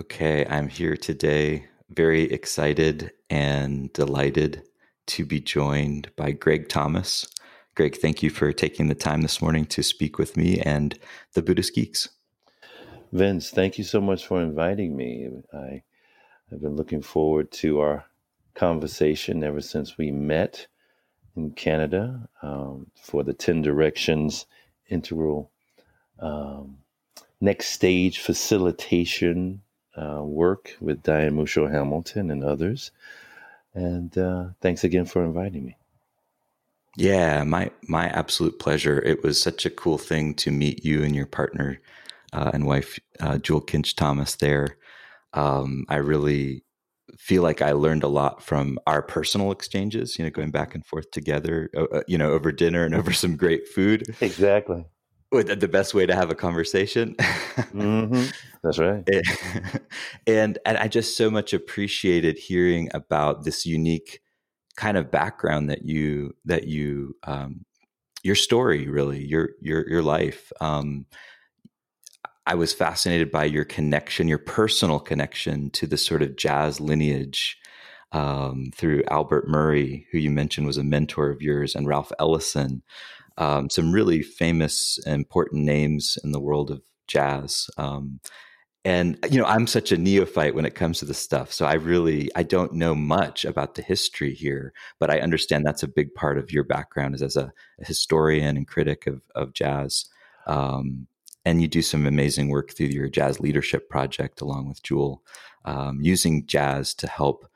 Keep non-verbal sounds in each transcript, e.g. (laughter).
Okay, I'm here today, very excited and delighted to be joined by Greg Thomas. Greg, thank you for taking the time this morning to speak with me and the Buddhist Geeks. Vince, thank you so much for inviting me. I have been looking forward to our conversation ever since we met in Canada um, for the 10 Directions Integral um, Next Stage Facilitation uh, work with Diane Musho Hamilton and others. And uh, thanks again for inviting me. Yeah, my my absolute pleasure. It was such a cool thing to meet you and your partner uh, and wife, uh, Jewel Kinch Thomas. There, um, I really feel like I learned a lot from our personal exchanges. You know, going back and forth together. Uh, uh you know, over dinner and over some great food. Exactly the best way to have a conversation. mm-hmm. That's right. (laughs) and and I just so much appreciated hearing about this unique kind of background that you that you um, your story really your your your life. Um, I was fascinated by your connection, your personal connection to the sort of jazz lineage um, through Albert Murray, who you mentioned was a mentor of yours, and Ralph Ellison um, some really famous and important names in the world of jazz. Um, and you know, I'm such a neophyte when it comes to this stuff, so I really I don't know much about the history here, but I understand that's a big part of your background is as a, a historian and critic of of jazz. Um, and you do some amazing work through your jazz leadership project along with Jewel, um, using jazz to help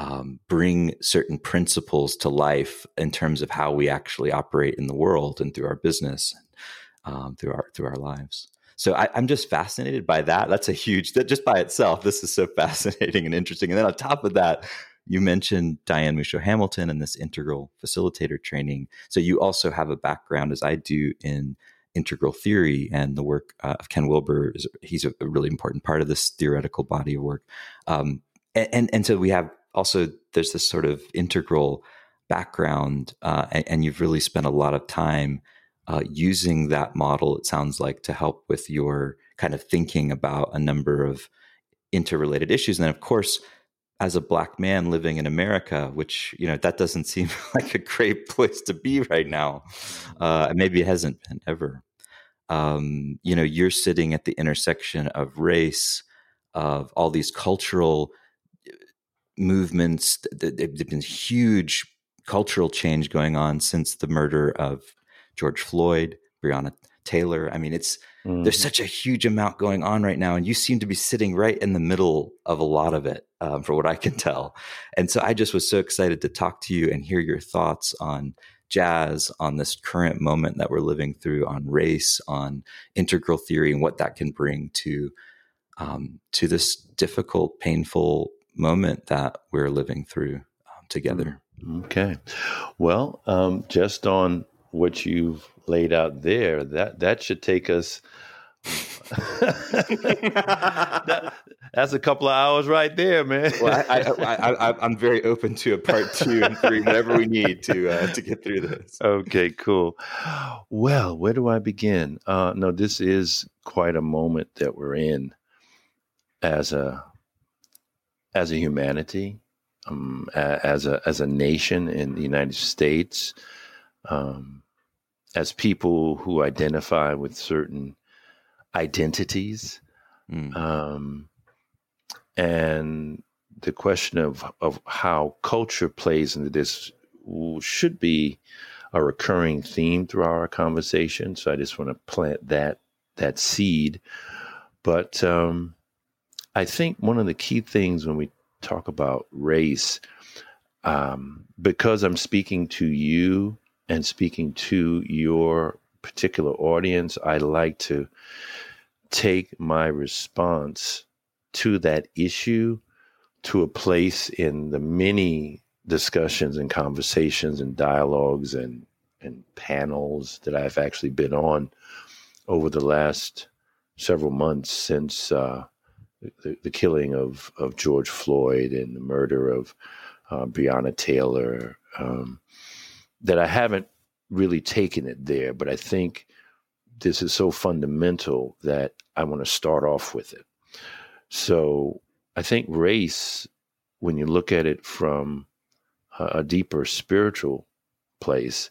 um, bring certain principles to life in terms of how we actually operate in the world and through our business, um, through our through our lives. So I, am just fascinated by that. That's a huge that just by itself. This is so (laughs) fascinating and interesting. And then on top of that, you mentioned Diane Musho Hamilton and this integral facilitator training. So you also have a background, as I do, in integral theory and the work uh, of Ken Wilber. Is, he's a, really important part of this theoretical body of work. Um, and, and, and so we have also there's this sort of integral background, uh, and, and, you've really spent a lot of time uh, using that model. It sounds like to help with your kind of thinking about a number of interrelated issues, and then of course. As a black man living in America, which you know that doesn't (laughs) seem like a great place to be right now, uh, maybe it hasn't been ever. Um, you know, you're sitting at the intersection of race, of all these cultural movements. There's been huge cultural change going on since the murder of George Floyd, Breonna Taylor. I mean, it's mm-hmm. there's such a huge amount going on right now, and you seem to be sitting right in the middle of a lot of it, um, for what I can tell. And so I just was so excited to talk to you and hear your thoughts on jazz, on this current moment that we're living through, on race, on integral theory, and what that can bring to um, to this difficult, painful moment that we're living through um, together. Mm, okay. Well, um, just on what you've laid out there, that that should take us. (laughs) (laughs) that, that's a couple of hours right there, man. well, I, am very open to a part two and three, whatever we need to uh, to get through this. Okay, cool. Well, where do I begin? Uh, no, this is quite a moment that we're in as a as a humanity, um, as a as a nation in the United States, um, as people who identify with certain identities, mm. um, and the question of of how culture plays into this should be a recurring theme throughout our conversation. So I just want to plant that that seed, but um, I think one of the key things when we talk about race, um, because I'm speaking to you and speaking to your particular audience, I like to take my response to that issue to a place in the many discussions and conversations and dialogues and and panels that I've actually been on over the last several months since uh, the, the killing of, of George Floyd and the murder of uh, Breonna Taylor, um, that I haven't really taken it there, but I think this is so fundamental that I want to start off with it. So I think race, when you look at it from a, a deeper spiritual place,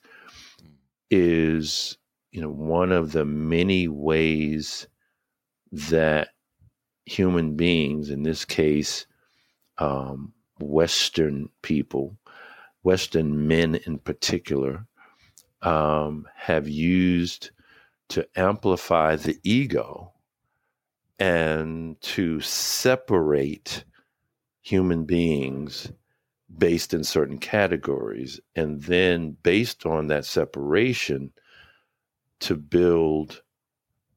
is you know one of the many ways that human beings, in this case, um, Western people, Western men in particular, um, have used to amplify the ego and to separate human beings based in certain categories. And then, based on that separation, to build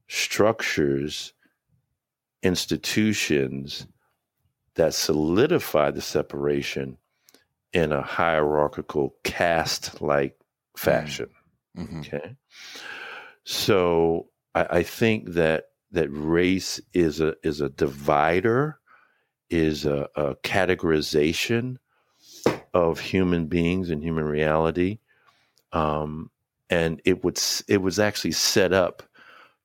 structures, institutions that solidify the separation in a hierarchical caste like fashion. Mm-hmm. Okay. So I, I, think that that race is a is a divider, is a, a categorization of human beings and human reality. Um, and it would it was actually set up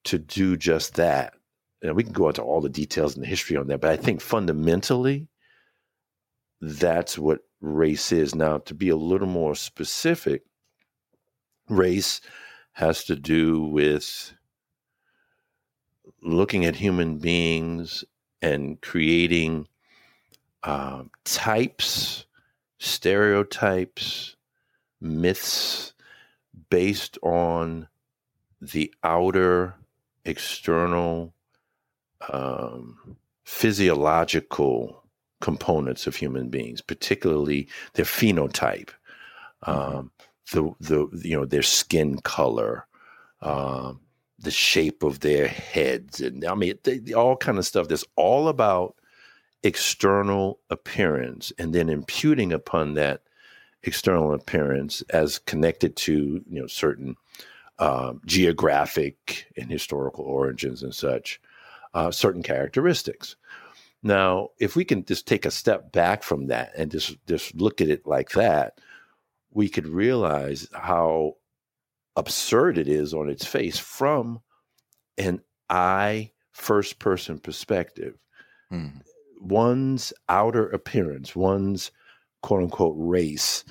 to do just that. And we can go into all the details and the history on that, but I think fundamentally, that's what race is. Now, to be a little more specific, race has to do with looking at human beings and creating uh, types, stereotypes, myths based on the outer external um, physiological components of human beings, particularly their phenotype, mm-hmm. um, the the you know their skin color, um, the shape of their heads, and I mean they, all kind of stuff. That's all about external appearance, and then imputing upon that external appearance as connected to you know certain um, geographic and historical origins and such, uh, certain characteristics. Now, if we can just take a step back from that and just just look at it like that, we could realize how absurd it is on its face from an I first person perspective. Hmm. One's outer appearance, one's quote unquote race,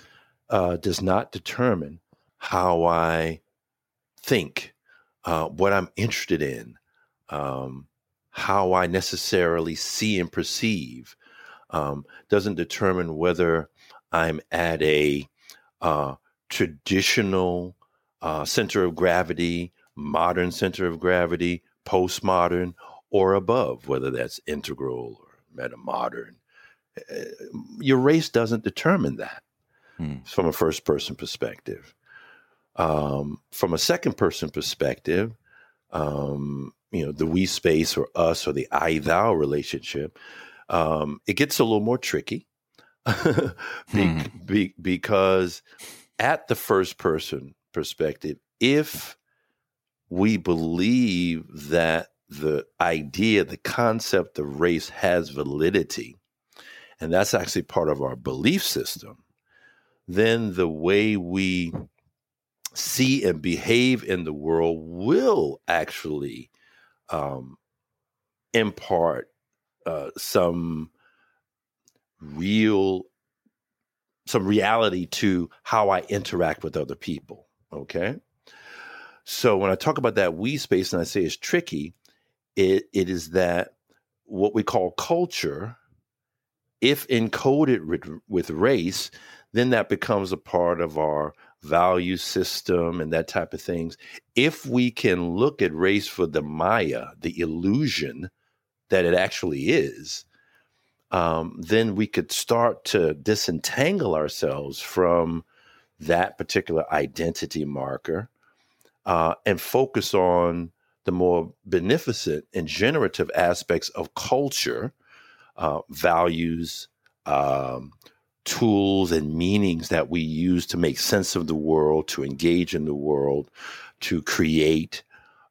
uh, does not determine how I think, uh, what I'm interested in, um, how I necessarily see and perceive, um, doesn't determine whether I'm at a uh, traditional uh, center of gravity, modern center of gravity, postmodern, or above, whether that's integral or metamodern. Uh, your race doesn't determine that hmm. from a first person perspective. Um, from a second person perspective, um, you know, the we space or us or the I thou relationship, um, it gets a little more tricky (laughs) be, hmm. be, because at the first person perspective, if we believe that the idea, the concept of race has validity, and that's actually part of our belief system, then the way we see and behave in the world will actually um, impart uh, some real some reality to how I interact with other people. Okay. So when I talk about that we space and I say it's tricky, it, it is that what we call culture, if encoded with, with race, then that becomes a part of our value system and that type of things. If we can look at race for the Maya, the illusion that it actually is, um, then we could start to disentangle ourselves from that particular identity marker uh, and focus on the more beneficent and generative aspects of culture, uh, values, um, tools and meanings that we use to make sense of the world, to engage in the world, to create.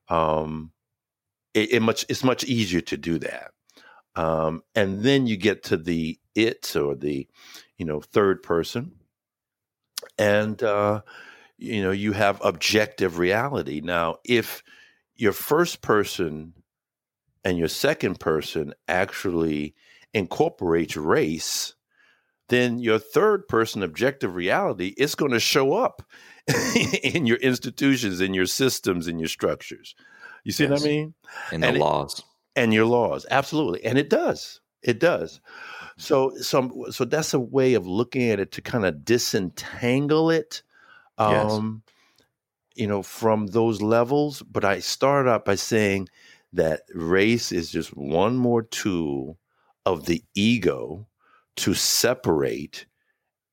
Um, it, it much it's much easier to do that. Um, and then you get to the it or the, you know, third person, and uh, you know you have objective reality. Now, if your first person and your second person actually incorporates race, then your third person objective reality is going to show up (laughs) in your institutions, in your systems, in your structures. You see yes. what I mean? In the and laws. It, and your laws. Absolutely. And it does. It does. So so so that's a way of looking at it to kind of disentangle it. Um yes. you know, from those levels. But I start out by saying that race is just one more tool of the ego to separate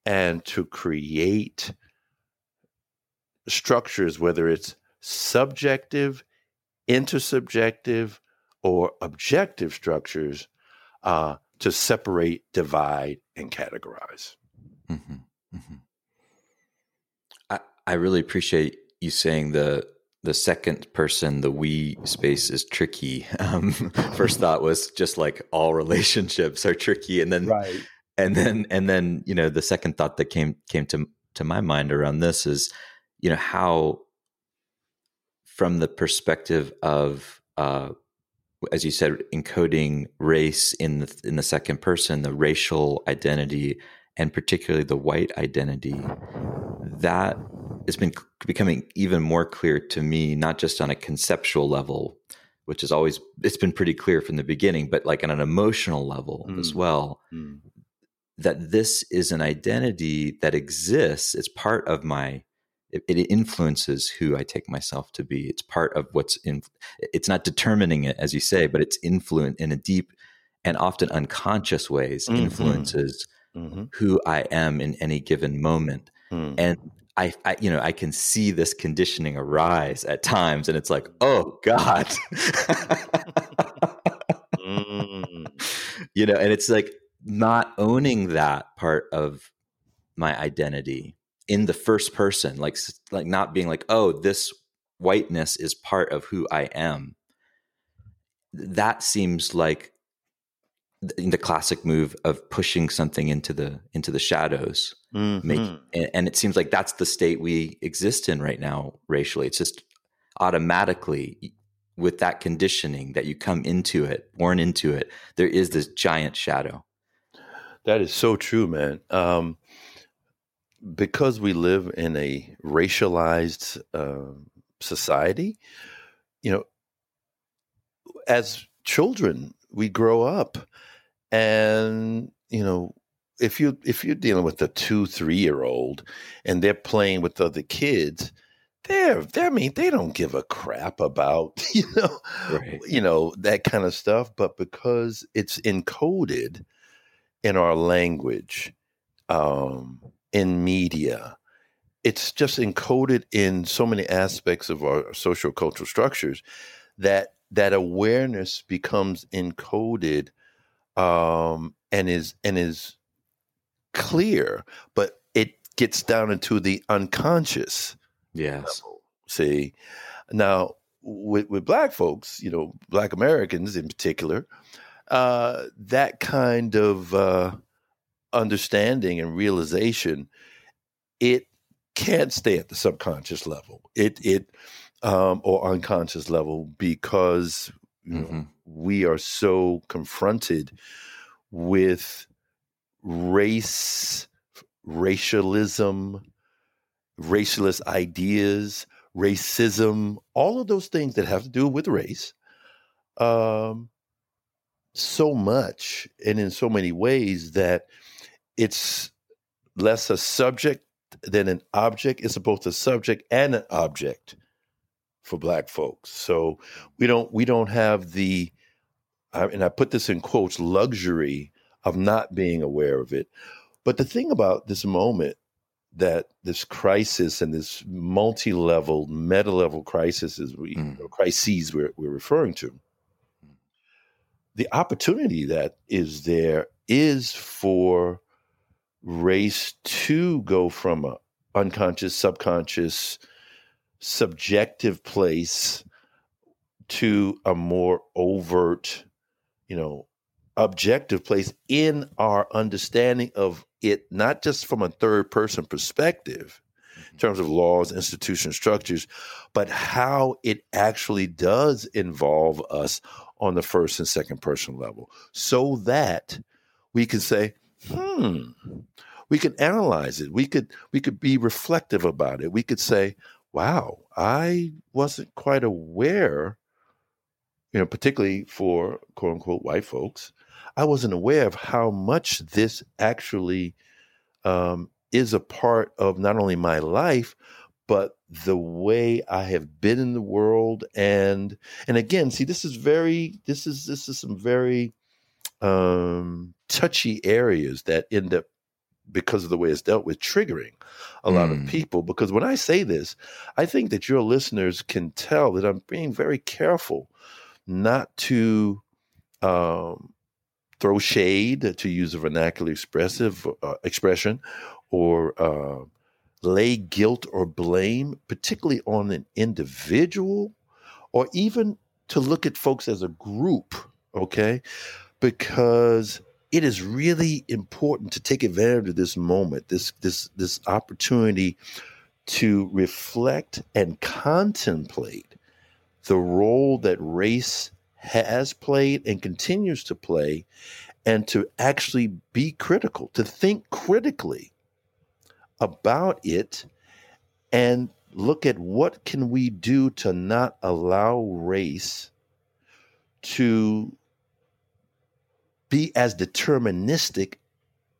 and to create structures, whether it's subjective, intersubjective, or objective structures, uh, to separate, divide, and categorize. Mm-hmm. Mm-hmm. I, I really appreciate you saying the the second person, the we space is tricky. (laughs) Um, (laughs) first thought was just like all relationships are tricky, and then right. And then and then you know the second thought that came came to to my mind around this is you know how from the perspective of uh, as you said encoding race in the in the second person the racial identity and particularly the white identity that has been becoming even more clear to me, not just on a conceptual level, which is always it's been pretty clear from the beginning, but like on an emotional level mm. as well. Mm. That this is an identity that exists. It's part of my. It, influences who I take myself to be. It's part of what's in. It's not determining it, as you say, but it's influent in a deep and often unconscious ways. Mm-hmm. Influences mm-hmm. who I am in any given moment. Mm. And I, I, you know i can see this conditioning arise at times and it's like oh god mm. (laughs) you know and it's like not owning that part of my identity in the first person like like not being like oh this whiteness is part of who i am. That seems like the classic move of pushing something into the into the shadows mm-hmm. and, it seems like that's the state we exist in right now racially. It's just automatically with that conditioning that you come into it born into it there is this giant shadow that is so true man um, because we live in a racialized uh, society you know as children we grow up and you know if you if you're dealing with a two three year old and they're playing with other kids they're, they I mean they don't give a crap about (laughs) you know right. you know that kind of stuff but because it's encoded in our language um, in media it's just encoded in so many aspects of our social cultural structures that that awareness becomes encoded um, and is and is clear, but it gets down into the unconscious. Yes. Level. See, now with with black folks, you know, black Americans in particular, uh, that kind of uh, understanding and realization, it can't stay at the subconscious level. It it um, or unconscious level because you know, mm-hmm. we are so confronted with race, racialism, racialist ideas, racism, all of those things that have to do with race, um, so much and in so many ways that it's less a subject than an object. It's both a subject and an object for black folks. So we don't we don't have the and I put this in quotes luxury of not being aware of it. But the thing about this moment that this crisis and this multi-level, meta-level crisis is we mm. crises we're, we're referring to. The opportunity that is there is for race to go from a unconscious, subconscious, subjective place to a more overt, you know, objective place in our understanding of it, not just from a third person perspective in terms of laws, institutions, structures, but how it actually does involve us on the first and second person level so that we can say, hmm, we can analyze it. We could we could be reflective about it. We could say, wow, I wasn't quite aware, you know, particularly for quote unquote white folks, I wasn't aware of how much this actually um, is a part of not only my life, but the way I have been in the world and and again, see this is very this is this is some very um touchy areas that end up because of the way it's dealt with triggering a lot mm. of people because when I say this, I think that your listeners can tell that I'm being very careful not to um, throw shade to use a vernacular expressive uh, expression or uh, lay guilt or blame, particularly on an individual, or even to look at folks as a group, okay? Because it is really important to take advantage of this moment, this this this opportunity to reflect and contemplate the role that race has played and continues to play and to actually be critical, to think critically about it and look at what can we do to not allow race to be as deterministic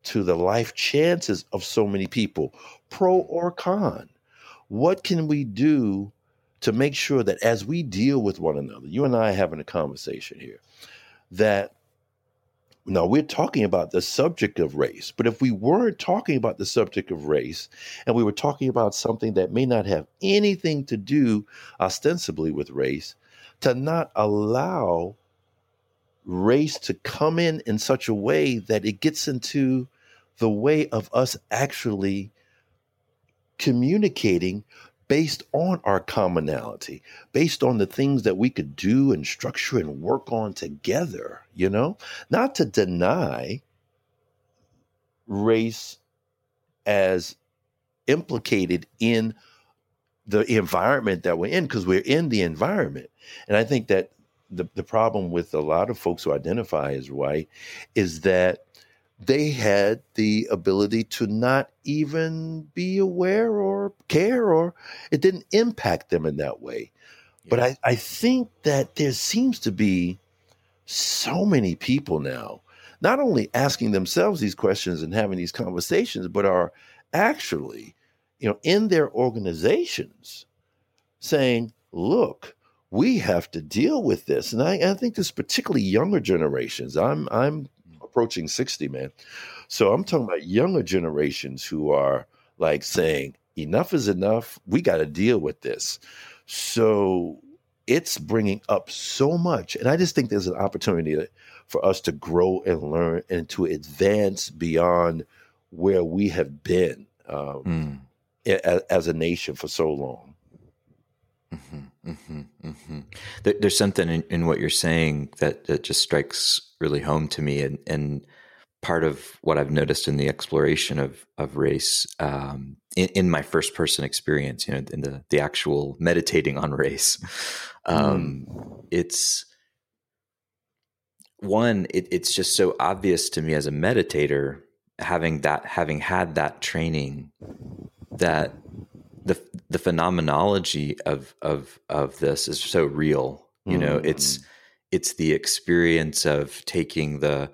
to the life chances of so many people pro or con. What can we do to make sure that as we deal with one another you and i having a conversation here that now, we're talking about the subject of race, but if we weren't talking about the subject of race and we were talking about something that may not have anything to do ostensibly with race, to not allow race to come in in such a way that it gets into the way of us actually communicating based on our commonality, based on the things that we could do and structure and work on together, you know? Not to deny race as implicated in the environment that we're in, because we're in the environment. And I think that the, the problem with a lot of folks who identify as white is that they had the ability to not even be aware or care, or it didn't impact them in that way. Yeah. But I, I think that there seems to be so many people now, not only asking themselves these questions and having these conversations, but are actually, you know, in their organizations saying, look, we have to deal with this. And I, I think this particularly younger generations. I'm I'm approaching 60, man. So I'm talking about younger generations who are like saying, enough is enough. We got to deal with this. So it's bringing up so much. And I just think there's an opportunity for us to grow and learn and to advance beyond where we have been um, mm. as, as a nation for so long. Mm-hmm, mm-hmm, mm-hmm. There, there's something in, in, what you're saying that, that just strikes really home to me, and, and part of what I've noticed in the exploration of of race um, in, in, my first person experience, you know, in the the actual meditating on race, (laughs) um, mm. it's one. It, it's just so obvious to me as a meditator, having that having had that training, that the the phenomenology of of of this is so real. You know, mm. it's it's the experience of taking the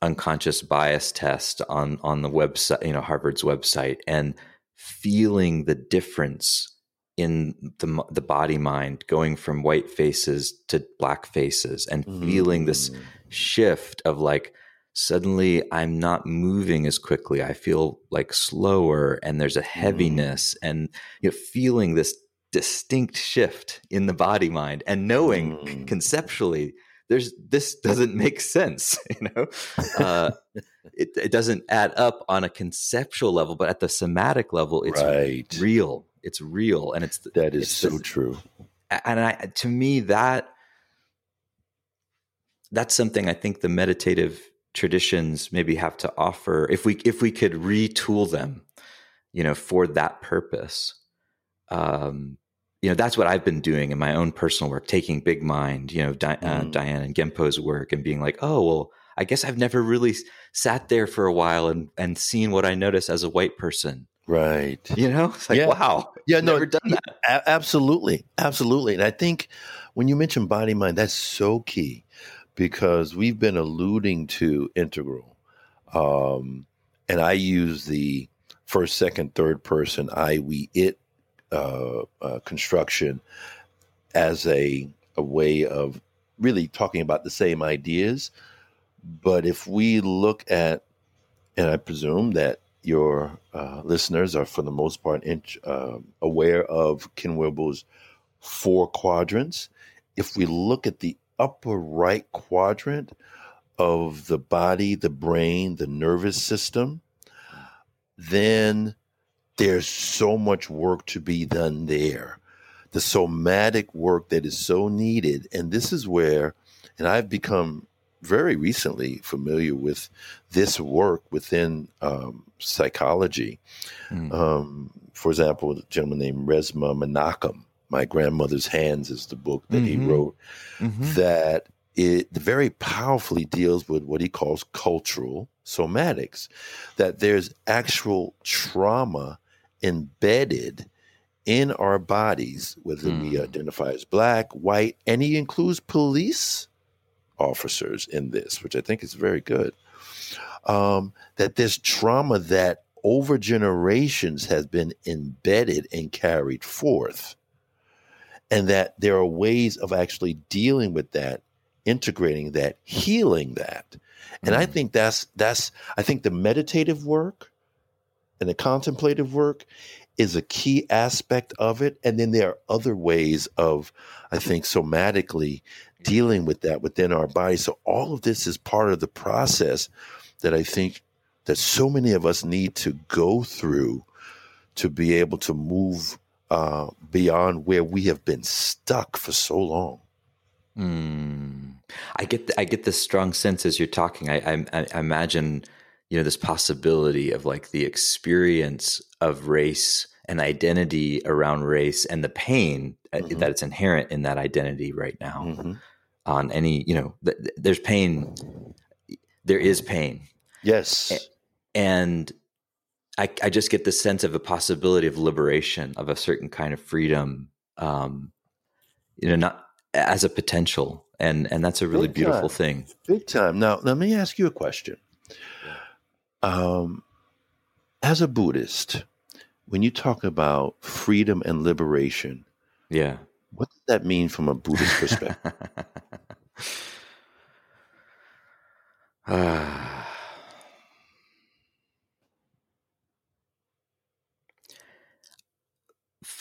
unconscious bias test on on the website, you know, Harvard's website, and feeling the difference in the the body mind going from white faces to black faces and mm. feeling this mm. shift of like suddenly I'm not moving as quickly. I feel like slower and there's a heaviness mm. and you know, feeling this distinct shift in the body mind and knowing mm. conceptually there's this doesn't make sense (laughs) you know uh, it, it, doesn't add up on a conceptual level but at the somatic level it's right. real it's real and it's that is it's so the, true and i to me that that's something i think the meditative traditions maybe have to offer if we if we could retool them you know for that purpose um you know that's what I've been doing in my own personal work, taking Big Mind, you know, Di- uh, mm. Diane and Genpo's work, and being like, oh well, I guess I've never really sat there for a while and and seen what I notice as a white person. Right. You know, it's like yeah. wow. Yeah, no, never done that. Absolutely, absolutely. And I think when you mention body mind, that's so key because we've been alluding to integral, um, and I use the first, second, third person I, we, it uh, uh, construction as a a way of really talking about the same ideas. But if we look at, and I presume that your uh, listeners are for the most part in, uh, aware of Ken Wilber's four quadrants. If we look at the upper right quadrant of the body, the brain, the nervous system, then there's so much work to be done there. The somatic work that is so needed. And this is where, and I've become very recently familiar with this work within um, psychology. Mm. Um, for example, a gentleman named Resmaa Menakem, My Grandmother's Hands is the book that mm-hmm. he wrote, mm-hmm. that it very powerfully deals with what he calls cultural somatics, that there's actual trauma embedded in our bodies, whether mm. we identify as black, white, and he includes police officers in this, which I think is very good. Um, that this trauma that over generations has been embedded and carried forth, and that there are ways of actually dealing with that, integrating that, healing that. And I mm. think that's that's I think the meditative work and the contemplative work is a key aspect of it. And then there are other ways of, I think, somatically dealing with that within our body. So all of this is part of the process that I think that so many of us need to go through to be able to move uh, beyond where we have been stuck for so long. Mm. I get the, I get this strong sense as you're talking. I, I, I imagine you know this possibility of like the experience of race and identity around race and the pain uh, mm-hmm. that it's inherent in that identity right now mm-hmm. on any you know th- there's pain there is pain yes and I, I just get the sense of a possibility of liberation of a certain kind of freedom um you know not as a potential and and that's a really Big beautiful time. thing Big time. Now, let me ask you a question um, as a Buddhist, when you talk about freedom and liberation, yeah, what does that mean from a Buddhist perspective?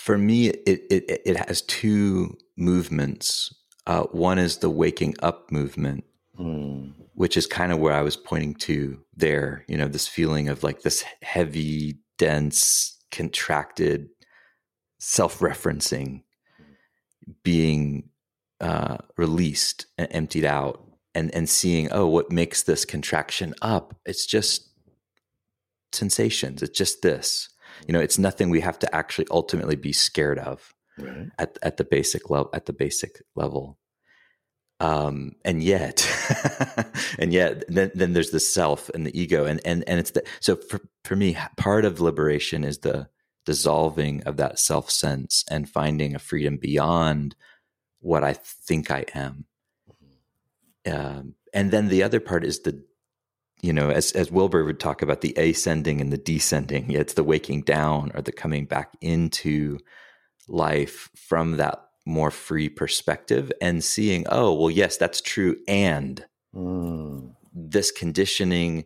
For me, it, it it has two movements. Uh, one is the waking up movement, mm which is kind of where I was pointing to there. You know, this feeling of like this heavy, dense, contracted, self referencing being uh, released and emptied out and, and seeing, oh, what makes this contraction up? It's just sensations. It's just this. You know, it's nothing we have to actually ultimately be scared of right. at, at the basic level at the basic level. Um, and yet, (laughs) and yet, then, then there's the self and the ego, and and and it's the so for for me, part of liberation is the dissolving of that self sense and finding a freedom beyond what I think I am. Um, and then the other part is the, you know, as as Wilber would talk about the ascending and the descending. It's the waking down or the coming back into life from that more free perspective and seeing, oh, well, yes, that's true. And mm. this conditioning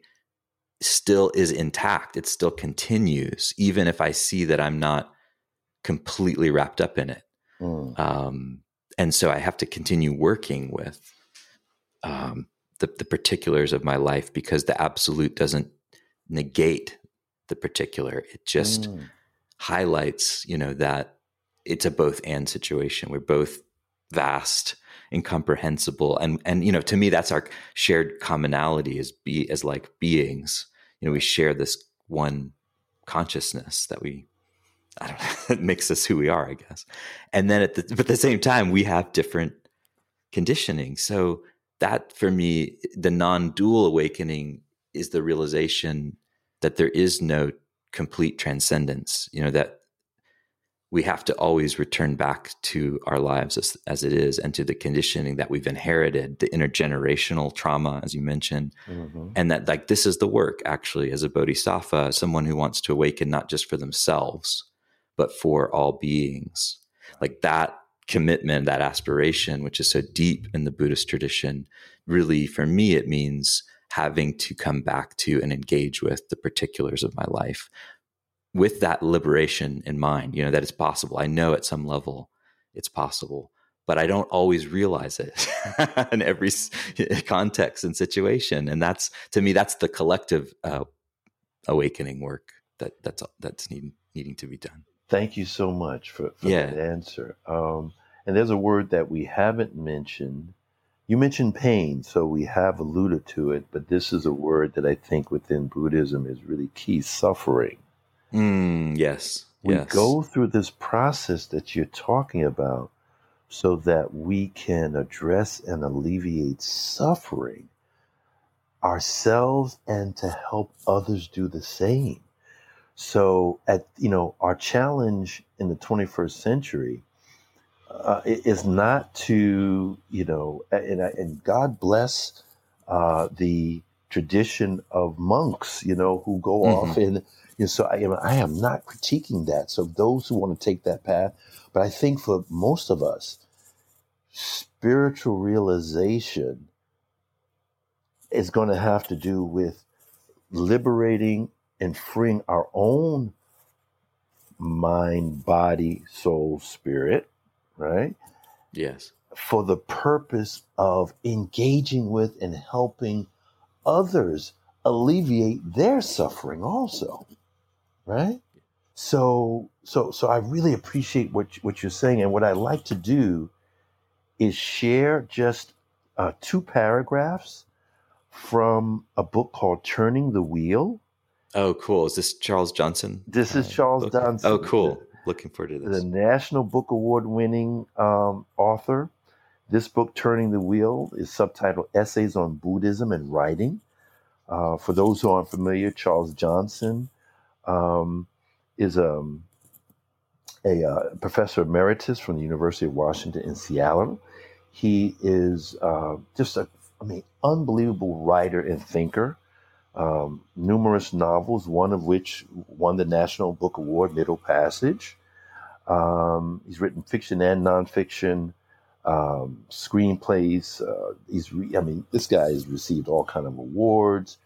still is intact. It still continues, even if I see that I'm not completely wrapped up in it. Mm. Um, and so I have to continue working with um, the, the particulars of my life because the absolute doesn't negate the particular. It just mm. highlights, you know, that it's a both and situation. We're both vast, incomprehensible, and and you know, to me, that's our shared commonality as be as like beings. You know, we share this one consciousness that we I don't know, (laughs) it makes us who we are, I guess. And then at the, but at the same time, we have different conditioning. So that for me, the non-dual awakening is the realization that there is no complete transcendence. You know that we have to always return back to our lives as, as it is and to the conditioning that we've inherited, the intergenerational trauma, as you mentioned, mm-hmm. and that like this is the work actually as a bodhisattva, someone who wants to awaken not just for themselves, but for all beings. Like that commitment, that aspiration, which is so deep in the Buddhist tradition, really for me, it means having to come back to and engage with the particulars of my life with that liberation in mind, you know, that it's possible. I know at some level it's possible, but I don't always realize it (laughs) in every context and situation. And that's, to me, that's the collective uh, awakening work that that's, that's needing, needing to be done. Thank you so much for, for yeah. that answer. Um, and there's a word that we haven't mentioned. You mentioned pain, so we have alluded to it, but this is a word that I think within Buddhism is really key suffering. Mm, yes. We yes. go through this process that you're talking about so that we can address and alleviate suffering ourselves and to help others do the same. So, at you know, our challenge in the 21st century uh, is not to you know, and, and God bless uh, the tradition of monks, you know, who go mm-hmm. off and you know, so I am I am not critiquing that. So those who want to take that path, but I think for most of us, spiritual realization is going to have to do with liberating and freeing our own mind, body, soul, spirit, right? Yes. For the purpose of engaging with and helping others alleviate their suffering also. Right? So so so I really appreciate what what you're saying and what I like to do is share just uh, two paragraphs from a book called Turning the Wheel Oh, cool. Is this Charles Johnson? This is uh, Charles book? Johnson. Oh, cool. Looking forward to this. The National Book Award winning um, author. This book, Turning the Wheel, is subtitled Essays on Buddhism and Writing. Uh, for those who aren't familiar, Charles Johnson um, is um, a, a uh, professor emeritus from the University of Washington in Seattle. He is uh, just a, I mean, unbelievable writer and thinker um, numerous novels, one of which won the National Book Award, Middle Passage. Um, he's written fiction and nonfiction, um, screenplays. Uh, he's, re- I mean, this guy has received all kind of awards.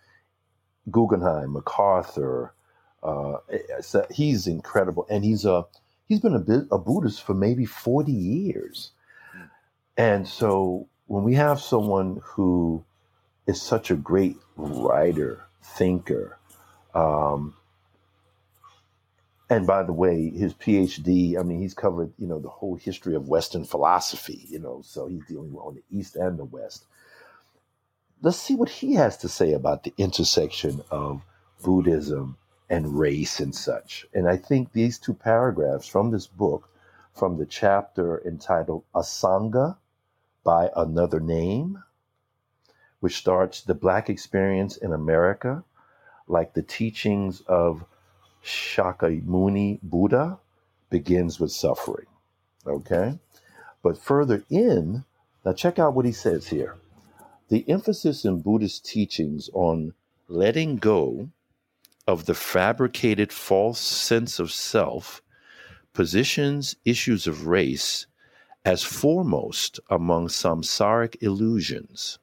Guggenheim, MacArthur. Uh, so he's incredible, and he's a he's been a, a Buddhist for maybe forty years. And so when we have someone who is such a great writer, thinker. Um, and by the way, his PhD, I mean, he's covered, you know, the whole history of Western philosophy, you know, so he's dealing with on the East and the West. Let's see what he has to say about the intersection of Buddhism and race and such. And I think these two paragraphs from this book, from the chapter entitled A Sangha by Another Name, which starts the Black experience in America, like the teachings of Shakyamuni Buddha, begins with suffering. Okay? But further in, now check out what he says here. The emphasis in Buddhist teachings on letting go of the fabricated false sense of self positions issues of race as foremost among samsaric illusions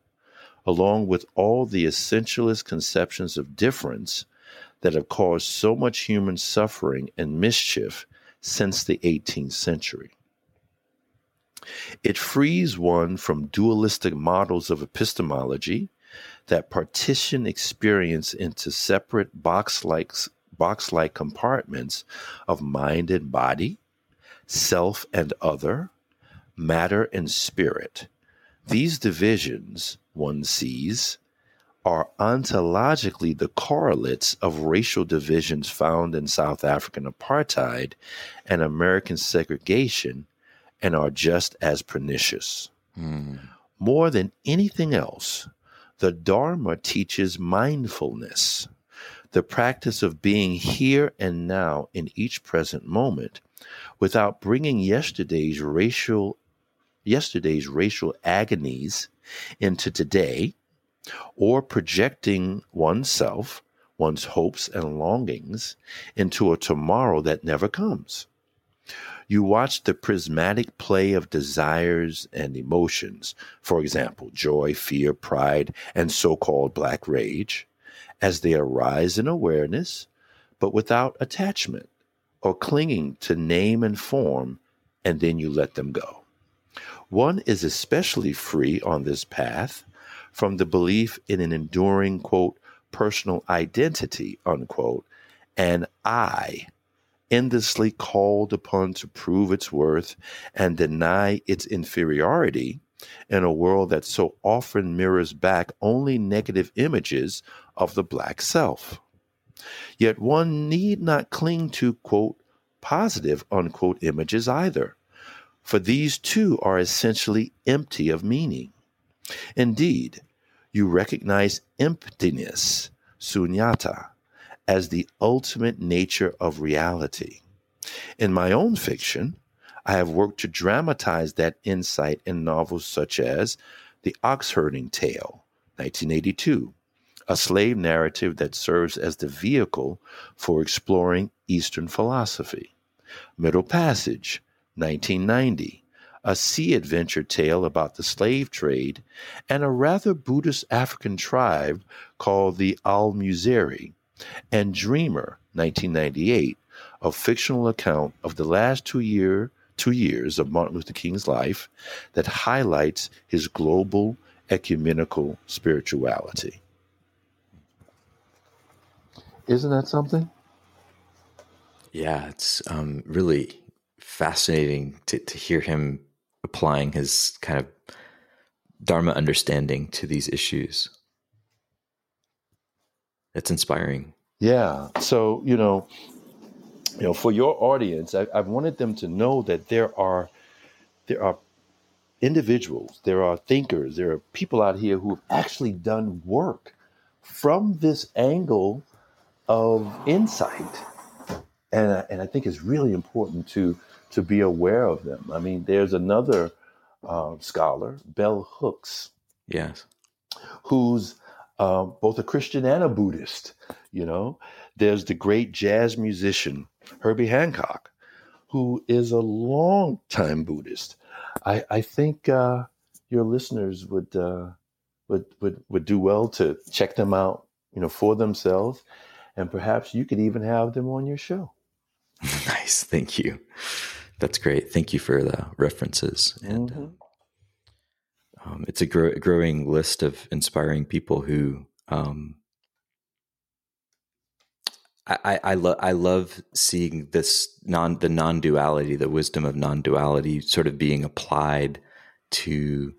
along with all the essentialist conceptions of difference that have caused so much human suffering and mischief since the 18th century. It frees one from dualistic models of epistemology that partition experience into separate box-like box-like compartments of mind and body, self and other, matter and spirit. These divisions one sees are ontologically the correlates of racial divisions found in South African apartheid and American segregation and are just as pernicious. Mm. More than anything else, the Dharma teaches mindfulness, the practice of being here and now in each present moment without bringing yesterday's racial yesterday's racial agonies into today or projecting oneself, one's hopes and longings into a tomorrow that never comes. You watch the prismatic play of desires and emotions, for example, joy, fear, pride, and so called black rage, as they arise in awareness, but without attachment or clinging to name and form, and then you let them go. One is especially free on this path from the belief in an enduring, quote, personal identity, unquote, and I, endlessly called upon to prove its worth and deny its inferiority in a world that so often mirrors back only negative images of the black self. Yet one need not cling to, quote, positive, unquote, images either, for these too are essentially empty of meaning. Indeed, you recognize emptiness, sunyata, as the ultimate nature of reality. In my own fiction, I have worked to dramatize that insight in novels such as The Ox Herding Tale, 1982, a slave narrative that serves as the vehicle for exploring Eastern philosophy. Middle Passage, 1990, a sea adventure tale about the slave trade, and a rather Buddhist African tribe called the Allmuseri, and Dreamer, 1998, a fictional account of the last two year two years of Martin Luther King's life that highlights his global ecumenical spirituality. Isn't that something? Yeah, it's um, really fascinating to, to hear him applying his kind of Dharma understanding to these issues. It's inspiring. Yeah. So, you know, you know, for your audience, I, I wanted them to know that there are there are individuals, there are thinkers, there are people out here who have actually done work from this angle of insight. And, and I think it's really important to to be aware of them. I mean, there's another uh, scholar, Bell Hooks, yes, who's uh, both a Christian and a Buddhist. You know, there's the great jazz musician Herbie Hancock, who is a long time Buddhist. I, I think uh, your listeners would uh, would would would do well to check them out, you know, for themselves, and perhaps you could even have them on your show. (laughs) nice, thank you. That's great. Thank you for the references. And mm-hmm. um, it's a gro- growing list of inspiring people who um, I, I, love I love seeing this non the non duality, the wisdom of non duality, sort of being applied to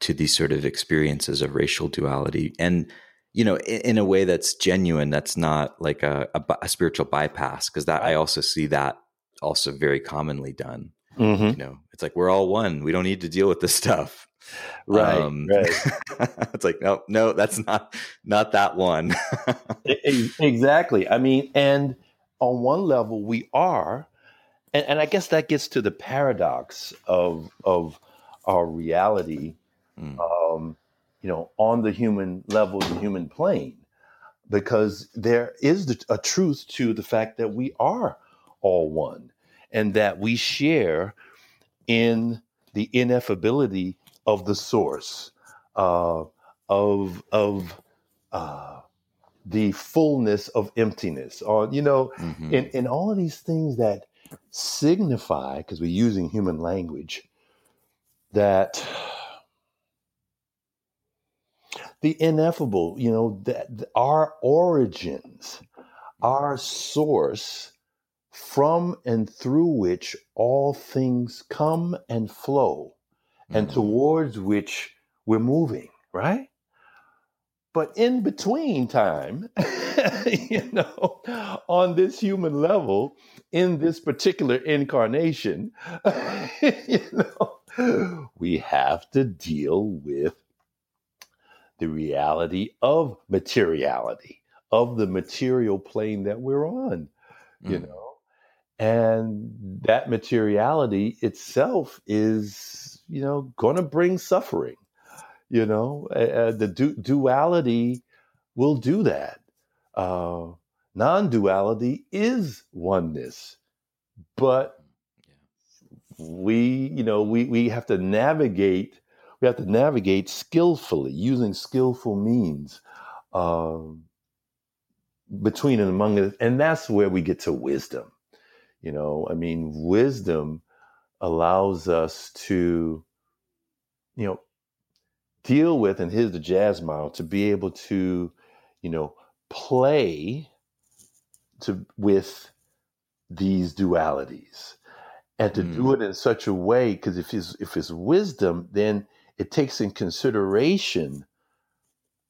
to these sort of experiences of racial duality, and you know, in, in a way that's genuine. That's not like a, a, a spiritual bypass, because that I also see that also very commonly done. Mm-hmm. You know, it's like we're all one. We don't need to deal with this (laughs) stuff. Right. Um, right. (laughs) it's like no, no, that's not not that one. (laughs) exactly. I mean, and on one level, we are, and, and I guess that gets to the paradox of of our reality. Mm. Um, you know, on the human level, the human plane, because there is a truth to the fact that we are all one and that we share in the ineffability of the source, uh, of of uh, the fullness of emptiness, or you know, mm-hmm. in, in all of these things that signify, because we're using human language, that the ineffable, you know, that our origins, our source from and through which all things come and flow, mm-hmm. and towards which we're moving, right? but in between time, (laughs) you know, on this human level, in this particular incarnation, (laughs) you know, we have to deal with the reality of materiality, of the material plane that we're on, mm. you know. And that materiality itself is, you know, going to bring suffering you know, uh, the du- duality will do that. Uh, non duality is oneness. But we, you know, we, we have to navigate, we have to navigate skillfully, using skillful means uh, between and among it. And that's where we get to wisdom. You know, I mean, wisdom allows us to, you know, deal with, and here's the jazz model, to be able to, you know, play to with these dualities and to mm. do it in such a way because if it's if it's wisdom then it takes in consideration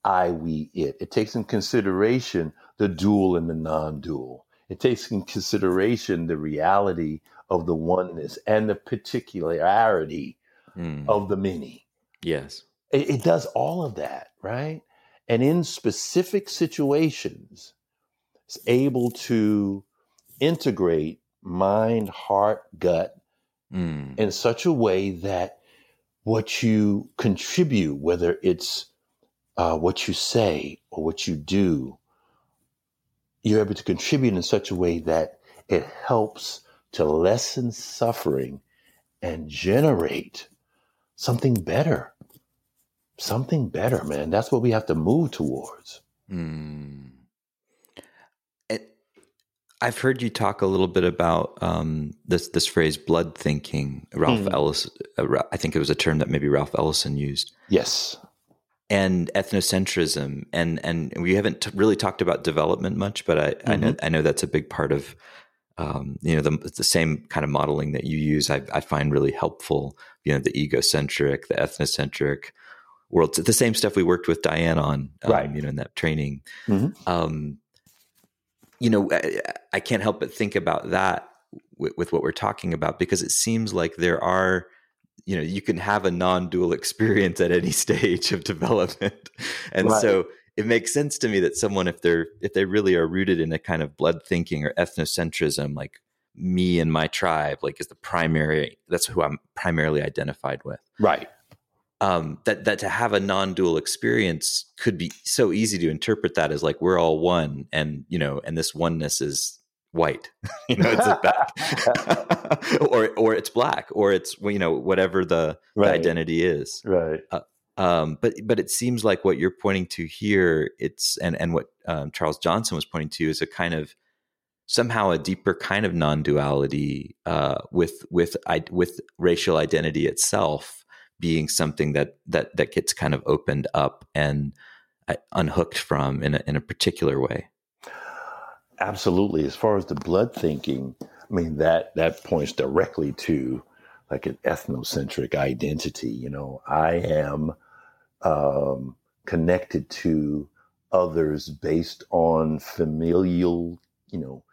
i we it it takes in consideration the dual and the non-dual it takes in consideration the reality of the oneness and the particularity mm. of the many yes it, it does all of that, right? And in specific situations, it's able to integrate mind, heart, gut mm. in such a way that what you contribute, whether it's uh, what you say or what you do, you're able to contribute in such a way that it helps to lessen suffering and generate something better something better, man. That's what we have to move towards. Mm. I've heard you talk a little bit about um, this this phrase "blood thinking." Ralph mm. Ellis, uh, I think it was a term that maybe Ralph Ellison used. Yes, and ethnocentrism, and and we haven't t- really talked about development much, but I, mm-hmm. I know mm-hmm. I know that's a big part of um, you know the, the same kind of modeling that you use. I, I find really helpful. You know, the egocentric, the ethnocentric, world. The same stuff we worked with Diane on, um, right? You know, in that training. Mm-hmm. Um, you know, I, I, can't help but think about that with, with, what we're talking about because it seems like there are, you know, you can have a non-dual experience at any (laughs) stage of development, and right. so it makes sense to me that someone, if they're if they really are rooted in a kind of blood thinking or ethnocentrism, like me and my tribe, like is the primary. That's who I'm primarily identified with. Right um, that that to have a non-dual experience could be so easy to interpret that as like we're all one, and you know, and this oneness is white, (laughs) (laughs) you know, it's (laughs) black, or or it's black, or it's you know whatever the, right. the identity is, right. Uh, um, but but it seems like what you're pointing to here, it's and and what um, Charles Johnson was pointing to is a kind of somehow a deeper kind of non-duality uh, with with with racial identity itself being something that that that gets kind of opened up and uh, unhooked from in a, in a particular way. Absolutely. As far as the blood thinking, I mean that that points directly to like an ethnocentric identity. You know, I am um, connected to others based on familial, you know,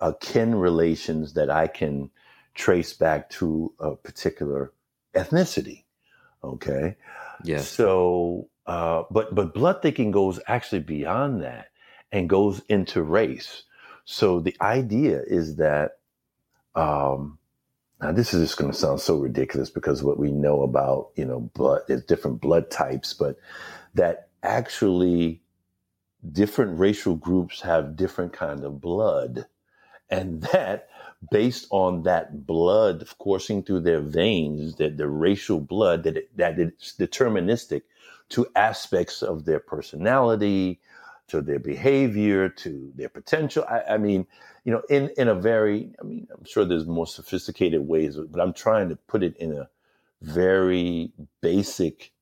uh, kin relations that I can trace back to a particular ethnicity. Okay. Yes. So, uh, but but blood thinking goes actually beyond that and goes into race. So the idea is that, um, now this is just going to sound so ridiculous because what we know about you know blood, there's different blood types, but that actually different racial groups have different kind of blood, and that based on that blood coursing through their veins, that the racial blood, that it, that it's deterministic to aspects of their personality, to their behavior, to their potential. I, I, mean, you know, in in a very, I mean, I'm sure there's more sophisticated ways, but I'm trying to put it in a very basic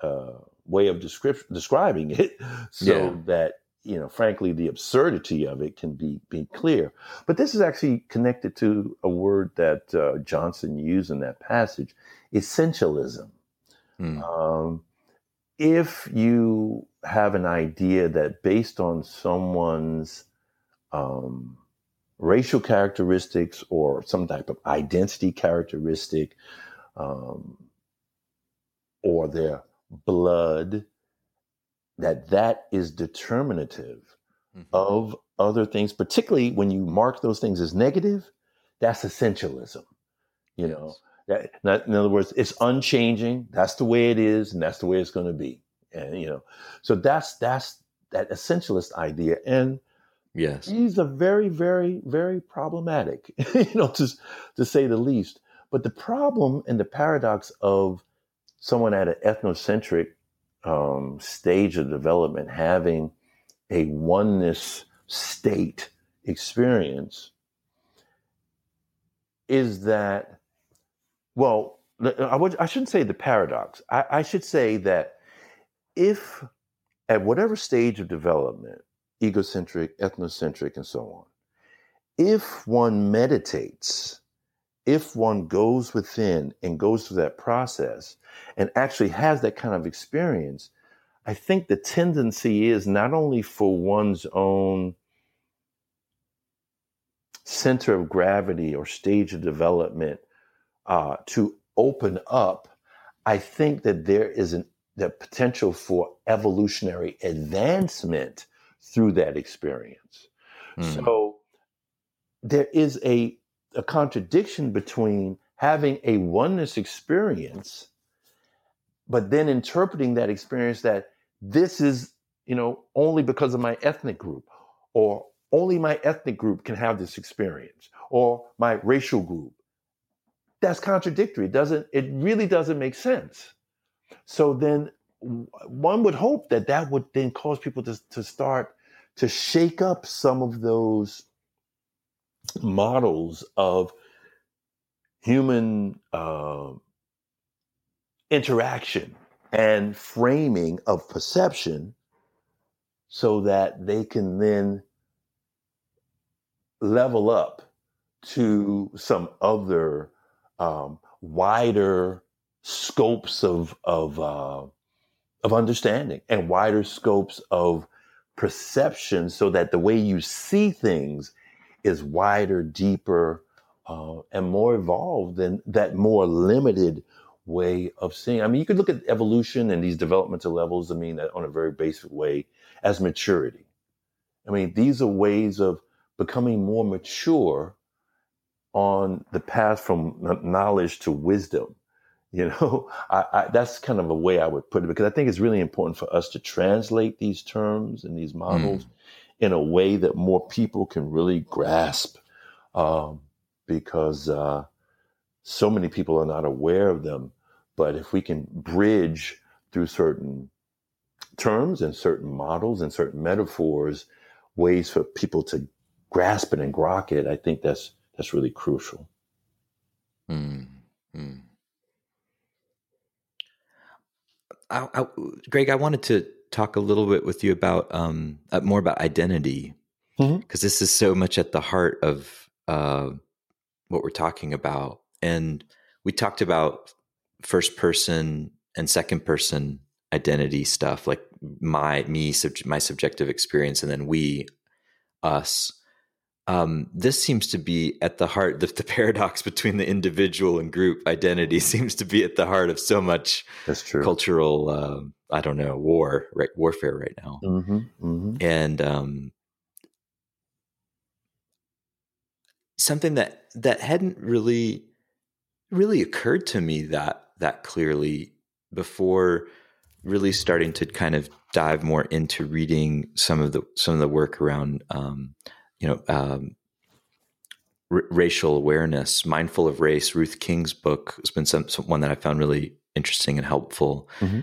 uh, way of description, describing it, (laughs) so yeah. that you know, frankly, the absurdity of it can be be clear. But this is actually connected to a word that uh, Johnson used in that passage: essentialism. Mm. Um, if you have an idea that based on someone's um, racial characteristics or some type of identity characteristic um, or their blood that that is determinative mm-hmm. of other things particularly when you mark those things as negative that's essentialism you yes. know that, in other words it's unchanging that's the way it is and that's the way it's going to be and you know so that's that's that essentialist idea and yes. these are very very very problematic (laughs) you know to to say the least. But the problem and the paradox of someone at an ethnocentric um, stage of development having a oneness state experience is that well I, would, I shouldn't say the paradox. I, I should say that if at whatever stage of development, egocentric, ethnocentric, and so on, if one meditates, if one goes within and goes through that process and actually has that kind of experience, I think the tendency is not only for one's own center of gravity or stage of development uh, to open up, I think that there is an the potential for evolutionary advancement through that experience. Mm. So there is a, a contradiction between having a oneness experience, but then interpreting that experience that this is, you know, only because of my ethnic group, or only my ethnic group can have this experience, or my racial group. That's contradictory. It doesn't it really doesn't make sense. So then one would hope that that would then cause people to, to start to shake up some of those models of human uh, interaction and framing of perception so that they can then level up to some other um, wider scopes of of uh, of understanding and wider scopes of perception, so that the way you see things is wider, deeper, uh, and more evolved than that more limited way of seeing. I mean, you could look at evolution and these developmental levels. I mean, on a very basic way as maturity. I mean, these are ways of becoming more mature on the path from knowledge to wisdom you know, (laughs) I, I, that's kind of a way I would put it because I think it's really important for us to translate these terms and these models mm. in a way that more people can really grasp, um, because uh, so many people are not aware of them. But if we can bridge through certain terms and certain models and certain metaphors, ways for people to grasp it and grok it, I think that's that's really crucial. Mm. Mm. I, I, Greg, I wanted to talk a little bit with you about um, uh, more about identity because mm-hmm. this is so much at the heart of uh, what we're talking about. And we talked about first person and second person identity stuff, like my me, sub, my subjective experience, and then we, us um, this seems to be at the heart the, the, paradox (laughs) between the individual and group identity (laughs) seems to be at the heart of so much that's true cultural uh, i don't know war right warfare right now mm-hmm, mm-hmm. and um, something that that hadn't really really occurred to me that that clearly before really starting to kind of dive more into reading some of the some of the work around um, you know, um, r- racial awareness, mindful of race. Ruth King's book has been some, some one that I found really interesting and helpful. Mm-hmm.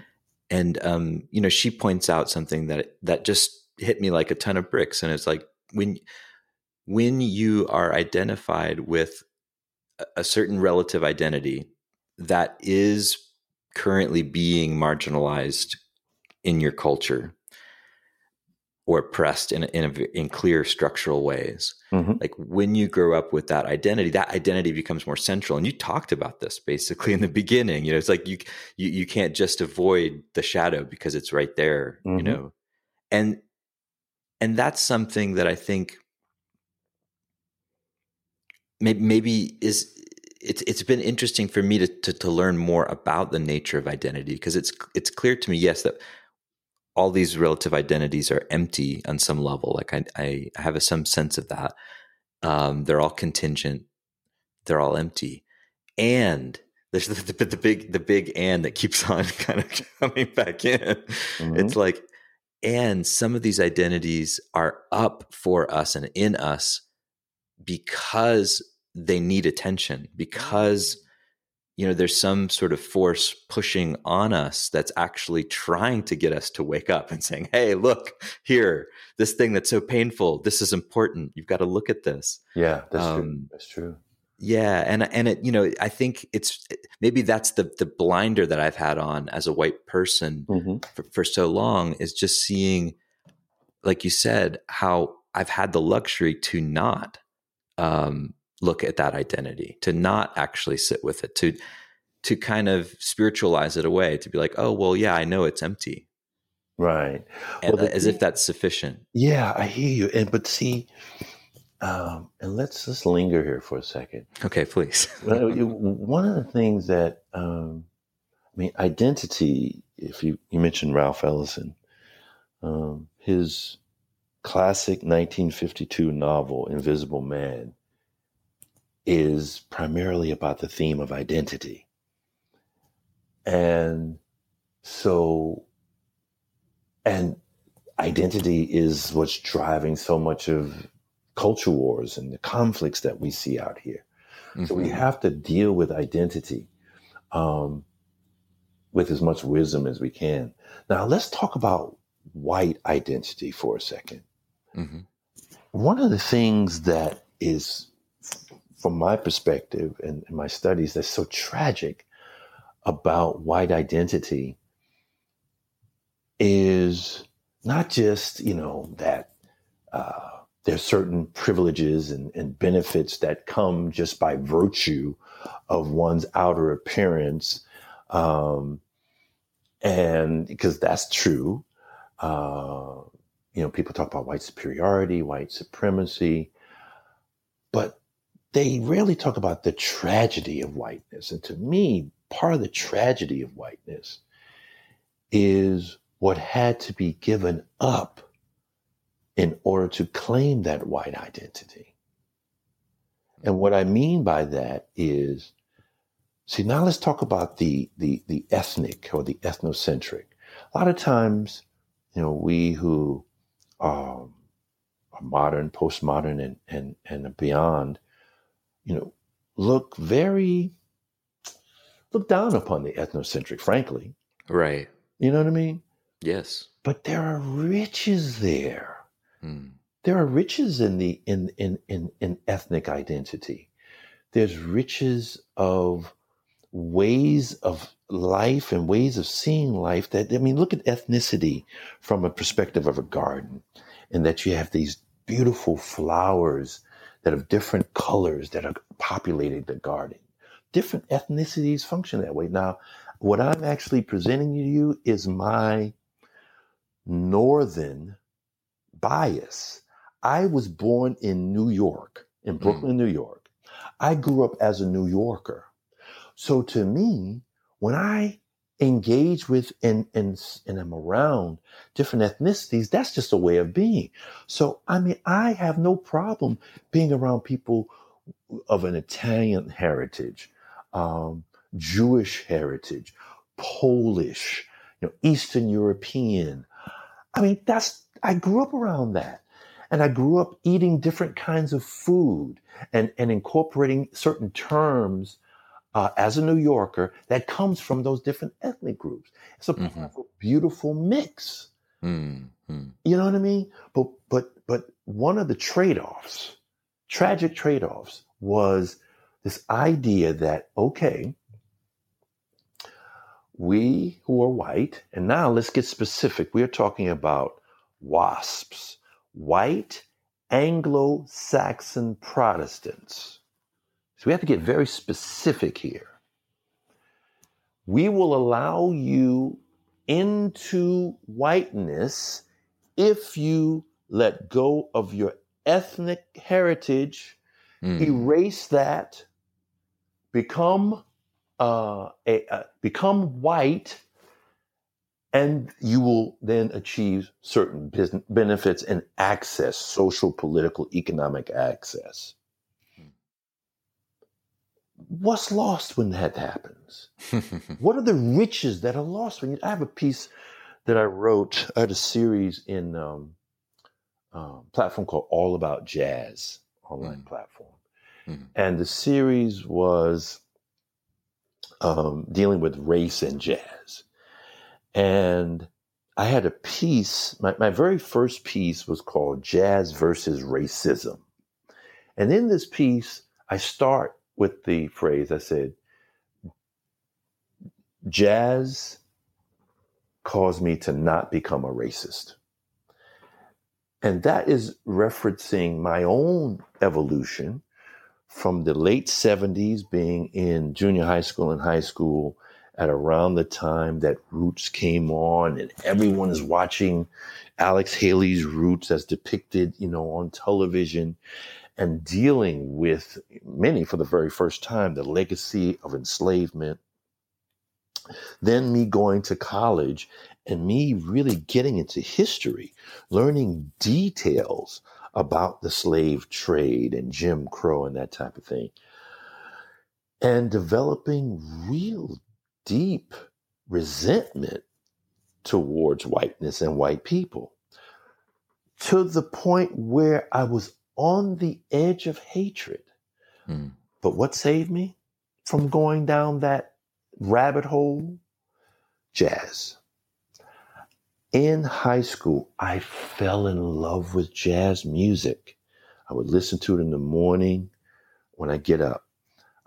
And um, you know, she points out something that that just hit me like a ton of bricks, and it's like when when you are identified with a certain relative identity that is currently being marginalized in your culture or oppressed in in, a, in clear structural ways. Mm-hmm. Like when you grow up with that identity, that identity becomes more central. And you talked about this basically in the beginning. You know, it's like you you you can't just avoid the shadow because it's right there. Mm-hmm. You know, and and that's something that I think maybe, maybe is it's it's been interesting for me to, to to learn more about the nature of identity because it's it's clear to me yes that all these relative identities are empty on some level like I I have a, some sense of that um, they're all contingent they're all empty and there's the, (laughs) the, the, big the big and that keeps on (laughs) kind of coming back in mm-hmm. it's like and some of these identities are up for us and in us because they need attention because mm. You know there's some sort of force pushing on us that's actually trying to get us to wake up and saying hey look here this thing that's so painful this is important. You've got to look at this. Yeah that's um, true that's true. yeah and and it you know i think it's maybe that's the the blinder that i've had on as a white person mm-hmm. for, for so long is just seeing like you said how i've had the luxury to not um, look at that identity, to not actually sit with it, to to kind of spiritualize it away, to be like, oh well, yeah, I know it's empty, right? And, well, as thing, if that's sufficient. Yeah, I hear you. And but see, um, and let's just linger here for a second. Okay, please. (laughs) One of the things that um, I mean, identity. If you you mentioned Ralph Ellison, um, his classic 1952 novel, Invisible Man, is primarily about the theme of identity. And so, and identity is what's driving so much of culture wars and the conflicts that we see out here. Mm-hmm. So we mm-hmm. have to deal with identity um, with as much wisdom as we can. Now, let's talk about white identity for a 2nd Mm-hmm. One of the things that is, from my perspective and, my studies, that's so tragic about white identity is not just, you know, that uh, there's certain privileges and, and, benefits that come just by virtue of one's outer appearance. Um, and because that's true, uh, you know, people talk about white superiority, white supremacy, but they rarely talk about the tragedy of whiteness. And to me, part of the tragedy of whiteness is what had to be given up in order to claim that white identity. And what I mean by that is, see, now let's talk about the, the, the ethnic or the ethnocentric. A lot of times, you know, we who um, modern, postmodern, and, and, and beyond, you know, look very, look down upon the ethnocentric, frankly. Right. You know what I mean? Yes. But there are riches there. Hmm. There are riches in the in, in in in ethnic identity. There's riches of ways of life and ways of seeing life that I mean look at ethnicity from a perspective of a garden and that you have these beautiful flowers that have different colors that are populating the garden different ethnicities function that way now what I'm actually presenting to you is my northern bias I was born in New York in mm. Brooklyn. New York I grew up as a New Yorker so to me when I engage with and, and, and I'm around different ethnicities, that's just a way of being. So, I mean, I have no problem being around people of an Italian heritage, um, Jewish heritage, Polish, you know, Eastern European. I mean, that's, I grew up around that. And I grew up eating different kinds of food and, and incorporating certain terms uh, as a New Yorker that comes from those different ethnic groups. It's a mm-hmm. beautiful mix. Mm-hmm. You know what I mean? But but but one of the trade-offs, tragic trade-offs, was this idea that okay, we who are white, and now let's get specific. We are talking about WASPs, white Anglo Saxon Protestants. So we have to get very specific here. We will allow you into whiteness if you let go of your ethnic heritage, mm. erase that, become uh, a, uh, become white, and you will then achieve certain business benefits and access, social, political, economic access. What's lost when that happens? (laughs) what are the riches that are lost when you? I have a piece that I wrote. I had a series in um, um, platform called All About Jazz online mm. platform, mm. and the series was um, dealing with race and jazz. And I had a piece, my, my very first piece was called Jazz versus Racism. And in this piece, I start with the phrase I said, Jazz caused me to not become a racist. And that is referencing my own evolution from the late 70s, being in junior high school and high school, at around the time that Roots came on, and everyone is watching Alex Haley's Roots as depicted, you know, on television, and dealing with many for the very first time the legacy of enslavement. Then me going to college and me really getting into history, learning details about the slave trade and Jim Crow and that type of thing. And developing real deep resentment towards whiteness and white people to the point where I was on the edge of hatred. Mm. But what saved me from going down that rabbit hole? Jazz in high school, I fell in love with jazz music. I would listen to it in the morning when I get up.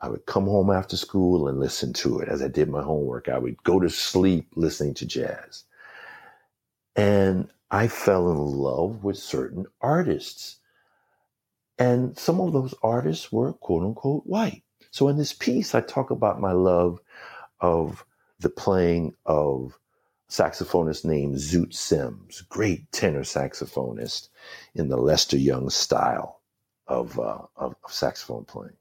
I would come home after school and listen to it as I did my homework. I would go to sleep listening to jazz. And I fell in love with certain artists. And some of those artists were quote unquote white. So in this piece, I talk about my love of the playing of saxophonist named Zoot Sims, great tenor saxophonist in the Lester Young style of, uh, of, of, saxophone playing.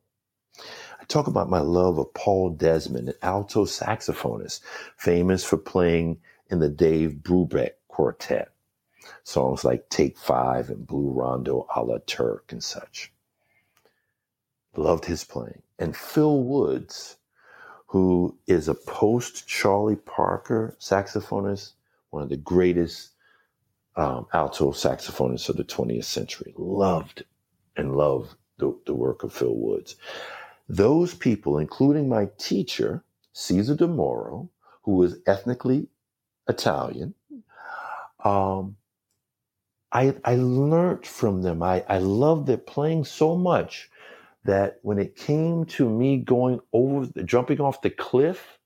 I talk about my love of Paul Desmond, an alto saxophonist, famous for playing in the Dave Brubeck Quartet, songs like Take Five and Blue Rondo a la Turk and such. Loved his playing. And Phil Woods, who is a post Charlie Parker saxophonist, one of the greatest um, alto saxophonists of the 20th century. Loved and loved the, the work of Phil Woods. Those people, including my teacher, Caesar DeMoro, who was ethnically Italian, um, I, I learned from them. I, I loved their playing so much that when it came to me going over, the, jumping off the cliff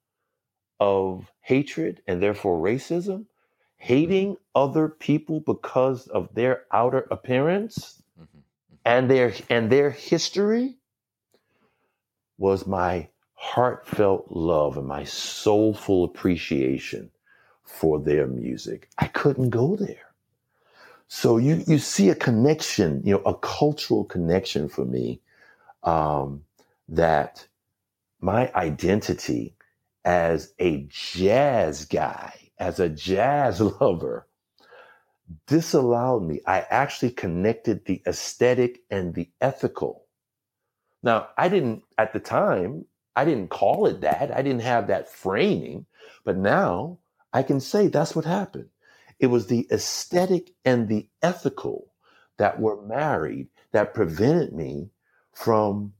of hatred and therefore racism, hating other people because of their outer appearance mm-hmm. mm-hmm. and their and their history was my heartfelt love and my soulful appreciation for their music. I couldn't go there. So you you see a connection, you know, a cultural connection for me um, that my identity as a jazz guy, as a jazz (laughs) lover, disallowed me. I actually connected the aesthetic and the ethical. Now, I didn't, at the time, I didn't call it that. I didn't have that framing, but now I can say that's what happened. It was the aesthetic and the ethical that were married that prevented me from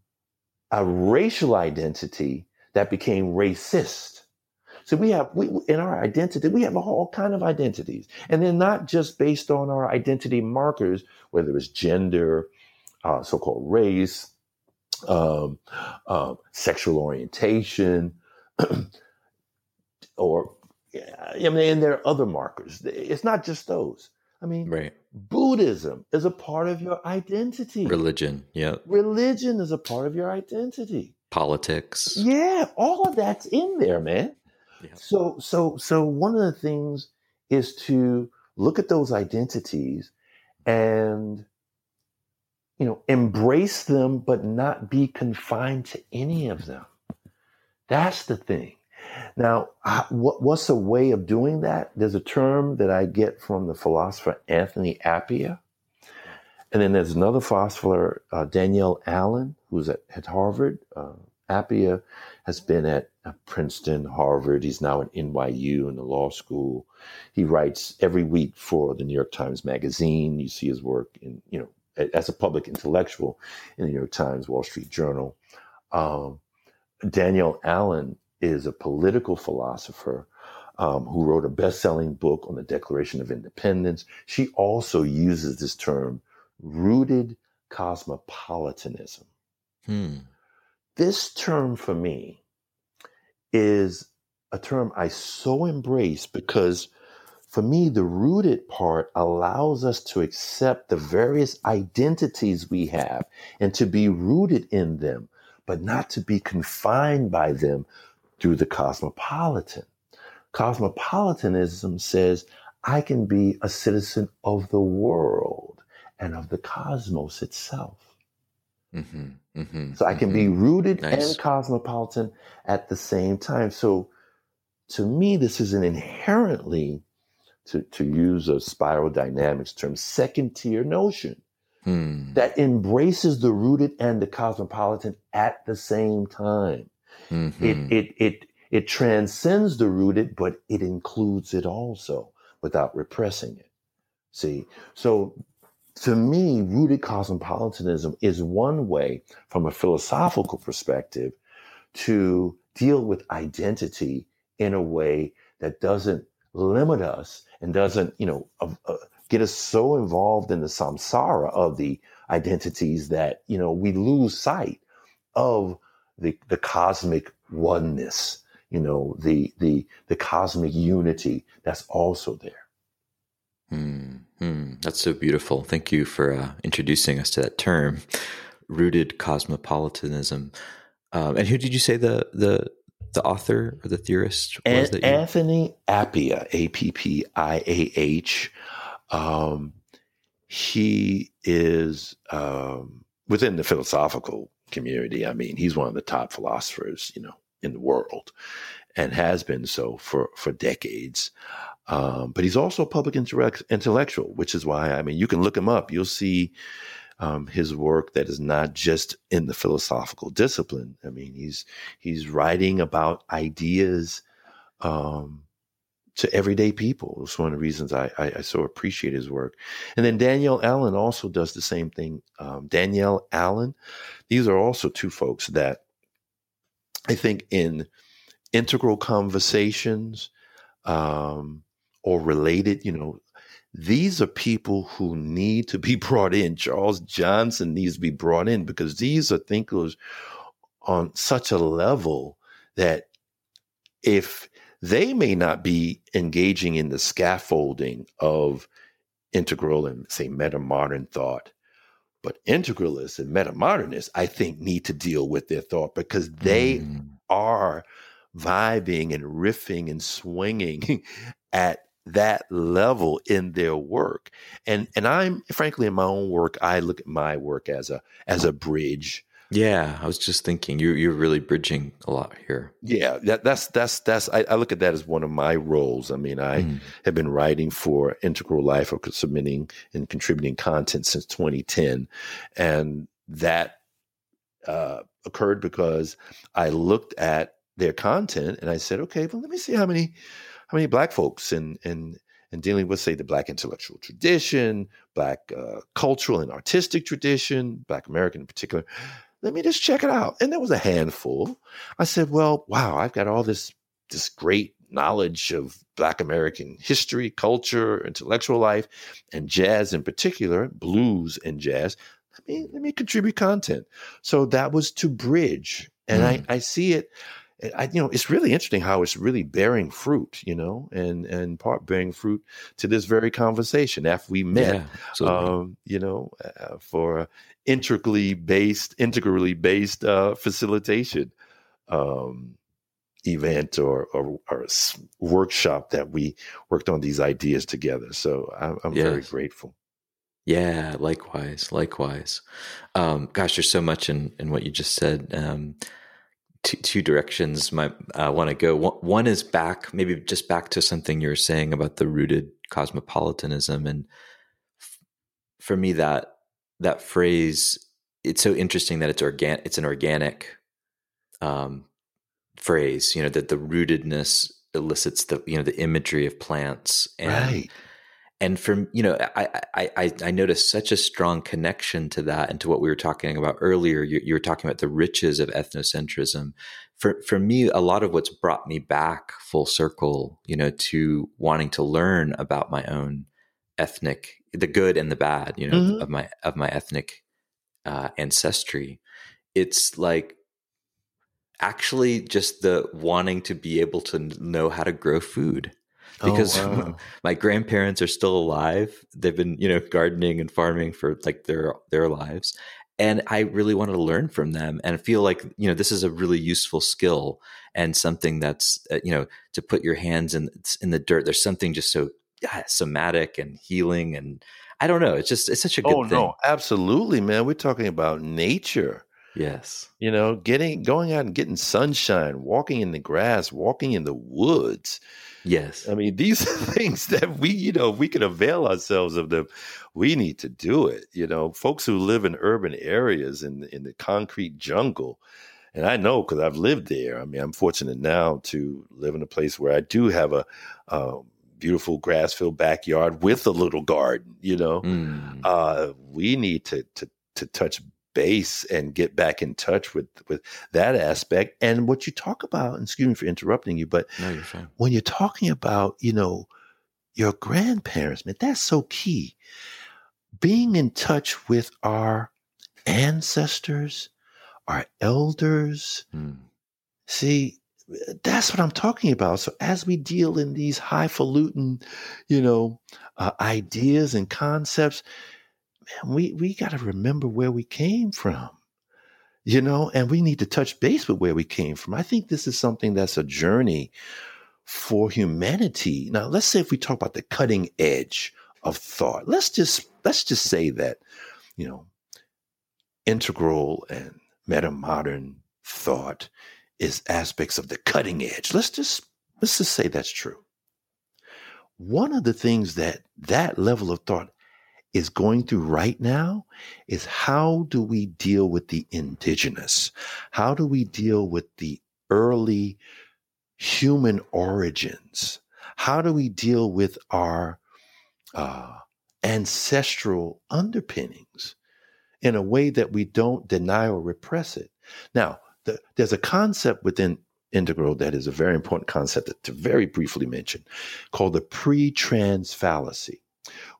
a racial identity that became racist. So we have we in our identity we have all kind of identities, and they're not just based on our identity markers, whether it's gender, uh, so-called race, um, uh, sexual orientation, (clears throat) or I mean, and there are other markers. It's not just those. I mean, right. Buddhism is a part of your identity. Religion, yeah. Religion is a part of your identity. Politics. Yeah, all of that's in there, man. Yeah. So so so one of the things is to look at those identities and you know, embrace them but not be confined to any of them. That's the thing. Now, what, what's a way of doing that? There's a term that I get from the philosopher Anthony Appiah. And then there's another philosopher, uh, Danielle Allen, who's at, at Harvard. Uh, Appiah has been at Princeton, Harvard. He's now at NYU in the law school. He writes every week for the New York Times Magazine. You see his work in, you know, as a public intellectual in the New York Times, Wall Street Journal. Um, Danielle Allen is a political philosopher um, who wrote a best selling book on the Declaration of Independence. She also uses this term, rooted cosmopolitanism. Hmm. This term for me is a term I so embrace because for me, the rooted part allows us to accept the various identities we have and to be rooted in them, but not to be confined by them through the cosmopolitan. Cosmopolitanism says I can be a citizen of the world and of the cosmos itself. Mm-hmm, mm-hmm, so I can mm-hmm. be rooted nice. and cosmopolitan at the same time. So to me, this is an inherently, to, to use a spiral dynamics term, second tier notion hmm. that embraces the rooted and the cosmopolitan at the same time. Mm-hmm. It, it, it, it transcends the rooted, but it includes it also without repressing it. See, so to me, rooted cosmopolitanism is one way from a philosophical perspective to deal with identity in a way that doesn't limit us and doesn't, you know, uh, uh, get us so involved in the samsara of the identities that, you know, we lose sight of the, the cosmic oneness, you know, the the the cosmic unity that's also there. Hmm, hmm. That's so beautiful. Thank you for uh, introducing us to that term, rooted cosmopolitanism. Um, and who did you say the the the author or the theorist was? An-. Anthony Appiah, A P P I A H. Um, he is um, within the philosophical community. I mean, he's one of the top philosophers, you know, in the world, and has been so for for decades. Um, but he's also a public intellect- intellectual, which is why I mean, you can look him up. You'll see um, his work that is not just in the philosophical discipline. I mean, he's he's writing about ideas um, to everyday people. It's one of the reasons I, I, I, so appreciate his work. And then Danielle Allen also does the same thing. Um, Danielle Allen, these are also two folks that I think in integral conversations um, or related, you know, these are people who need to be (laughs) brought in. Charles Johnson needs to be brought in because these are thinkers on such a level that if they may not be engaging in the scaffolding of integral and say meta modern thought. But integralists and meta modernists, I think, need to deal with their thought because they mm. are vibing and riffing and swinging (laughs) at that level in their work. And and I'm frankly in my own work, I look at my work as a as a bridge yeah, I was just thinking you you're really bridging a lot here. Yeah, that, that's that's that's I, I, look at that as one of my roles. I mean, I mm. have been writing for Integral Life or submitting and contributing content since 2010, and that uh, occurred because I looked at their content and I said, okay, well, let me see how many how many black folks in in and dealing with, say, the Black intellectual tradition, Black uh, cultural and artistic tradition, Black American in particular, let me just check it out. And there was a handful. I said, well, wow, I've got all this this great knowledge of Black American history, culture, intellectual life, and jazz in particular, blues and jazz. Let me let me contribute content. So that was to bridge, and mm. I, I see it I, you know, it's really interesting how it's really bearing fruit, you know, and and part bearing fruit to this very conversation after we met, yeah, um, you know, uh, for integrally based, integrally based uh, facilitation um, event or, or, or workshop that we worked on these ideas together. So I'm, I'm yes. very grateful. Yeah, likewise, likewise. Um, gosh, there's so much in, in what you just said. Um, two, two directions might uh, want to go. One, is back, maybe just back to something you were saying about the rooted cosmopolitanism, and f- for me, that that phrase it's so interesting that it's organ it's an organic um, phrase. You know that the rootedness elicits the you know the imagery of plants and. Right and from you know I, I i noticed such a strong connection to that and to what we were talking about earlier. You, you, were talking about the riches of ethnocentrism. For for me a lot of what's brought me back full circle you know to wanting to learn about my own ethnic the good and the bad you know mm-hmm. of my of my ethnic uh, ancestry. It's like actually just the wanting to be able to know how to grow food because oh, (laughs) wow. my grandparents are still alive. They've been, you know, gardening and farming for like their their lives. And I really wanted to learn from them and feel like, you know, this is a really useful skill and something that's, uh, you know, to put your hands in in the dirt. There's something just so yeah, somatic and healing and I don't know. It's just it's such a good oh, thing. no, absolutely, man. We're talking about nature. Yes. You know, getting going out and getting sunshine, walking in the grass, walking in the woods. Yes. I mean, these are (laughs) things that we, you know, we can avail ourselves of them. We need to do it. You know, folks who live in urban areas in in the concrete jungle, and I know because I've lived there. I mean, I'm fortunate now to live in a place where I do have a, a beautiful grass-filled backyard with a little garden. You know, mm. uh, we need to to to touch base and get back in touch with with that aspect and what you talk about and excuse me for interrupting you but no, you're fine. when you're talking about you know your grandparents man that's so key being in touch with our ancestors our elders mm. see that's what I'm talking about. So as we deal in these highfalutin, you know, uh, ideas and concepts, man, we we got to remember where we came from, you know, and we need to touch base with where we came from. I think this is something that's a journey for humanity. Now, let's say if we talk about the cutting edge of thought, let's just let's just say that, you know, integral and meta modern thought is aspects of the cutting edge. Let's just let's just say that's true. One of the things that that level of thought is going through right now is how do we deal with the indigenous? How do we deal with the early human origins? How do we deal with our uh, ancestral underpinnings in a way that we don't deny or repress it? Now, the, there's a concept within integral that is a very important concept that to very briefly mention called the pre-trans fallacy,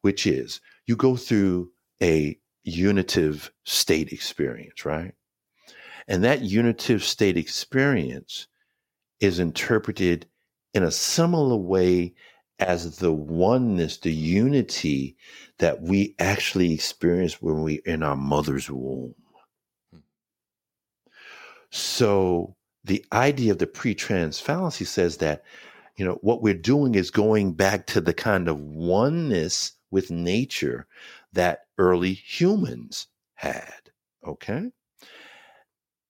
which is you go through a unitive state experience, right? And that unitive state experience is interpreted in a similar way as the oneness, the unity that we actually experience when we're in our mother's womb. Hmm. So the idea of the pre-trans fallacy says that, you know, what we're doing is going back to the kind of oneness with nature that early humans had. Okay.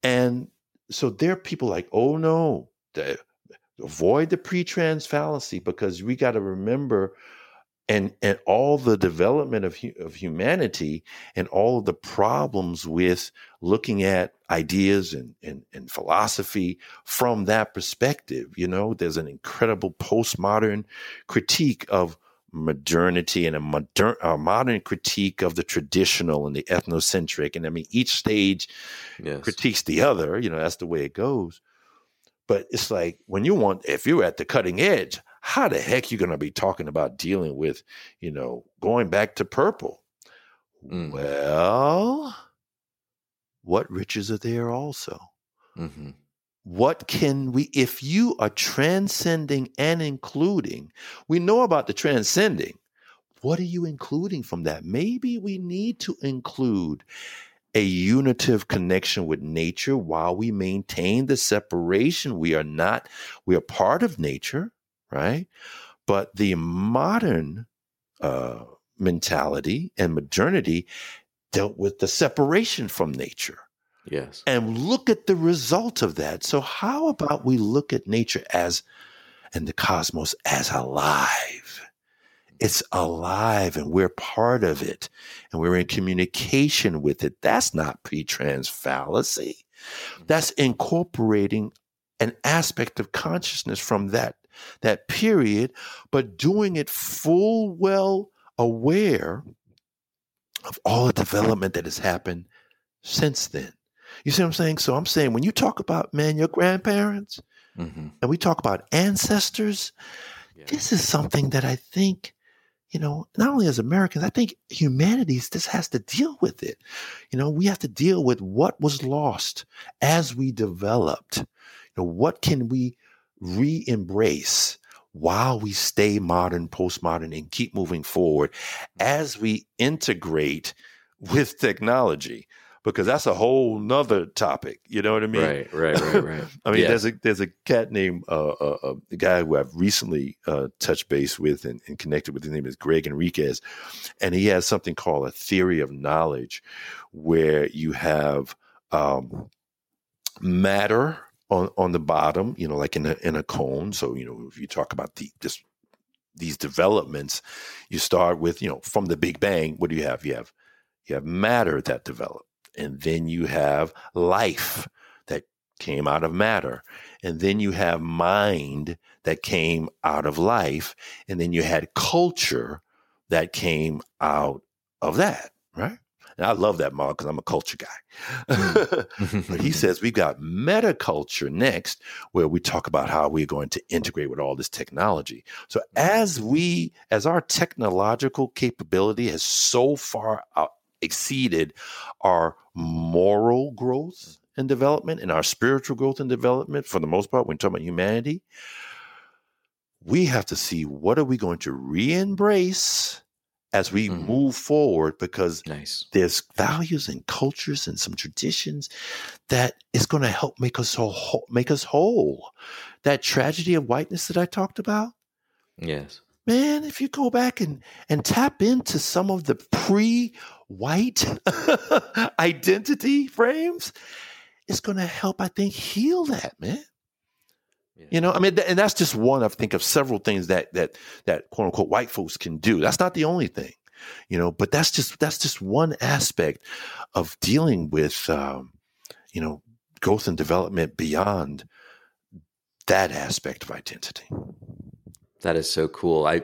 And so there are people like, oh no, the, avoid the pre-trans fallacy because we got to remember and and all the development of of humanity and all of the problems with looking at ideas and, and and philosophy from that perspective you know there's an incredible postmodern critique of modernity and a modern, a modern critique of the traditional and the ethnocentric. And I mean, each stage yes. critiques the other. You know, that's the way it goes. But it's like when you want, if you're at the cutting edge, how the heck you going to be talking about dealing with, you know, going back to purple? Mm. Well, what riches are there also? Mm-hmm. What can we, if you are transcending and including, we know about the transcending. What are you including from that? Maybe we need to include a unitive connection with nature while we maintain the separation. We are not, we are part of nature, right? But the modern uh, mentality and modernity dealt with the separation from nature. Yes. And look at the result of that. So, how about we look at nature as, and the cosmos as alive? It's alive and we're part of it and we're in communication with it. That's not pre trans fallacy. Mm-hmm. That's incorporating an aspect of consciousness from that, that period, but doing it full well aware of all the development that has happened since then. You see what I'm saying? So I'm saying when you talk about, man, your grandparents, mm-hmm. and we talk about ancestors, yeah. this is something that I think, you know, not only as Americans, I think humanities just has to deal with it. You know, we have to deal with what was lost as we developed. You know, what can we re embrace? while we stay modern, postmodern, and keep moving forward as we integrate with technology because that's a whole nother topic. You know what I mean? Right, right, right, right. (laughs) I mean, yeah. there's a there's a cat named uh, uh, uh, the guy who I've recently uh, touched base with and, and, connected with. His name is Gregg Henriques, and he has something called a theory of knowledge, where you have um, matter on on the bottom, you know, like in a in a cone. So you know, if you talk about the this these developments, you start with you know from the Big Bang. What do you have? You have you have matter that developed and then you have life that came out of matter. And then you have mind that came out of life. And then you had culture that came out of that, right? And I love that, Mark, because I'm a culture guy. Mm. (laughs) but he says we've got metaculture next, where we talk about how we're going to integrate with all this technology. So as we, as our technological capability has so far out, exceeded our moral growth and development and our spiritual growth and development for the most part when talking about humanity we have to see what are we going to re-embrace as we mm. move forward because nice. there's values and cultures and some traditions that is going to help make us whole, make us whole that tragedy of whiteness that i talked about yes man if you go back and and tap into some of the pre white (laughs) identity frames, it's going to help, I think, heal that, man. Yeah. You know, I mean, and that's just one I think of several things that that that quote unquote white folks can do. That's not the only thing, you know, but that's just that's just one aspect of dealing with, um, you know, growth and development beyond that aspect of identity. That is so cool. I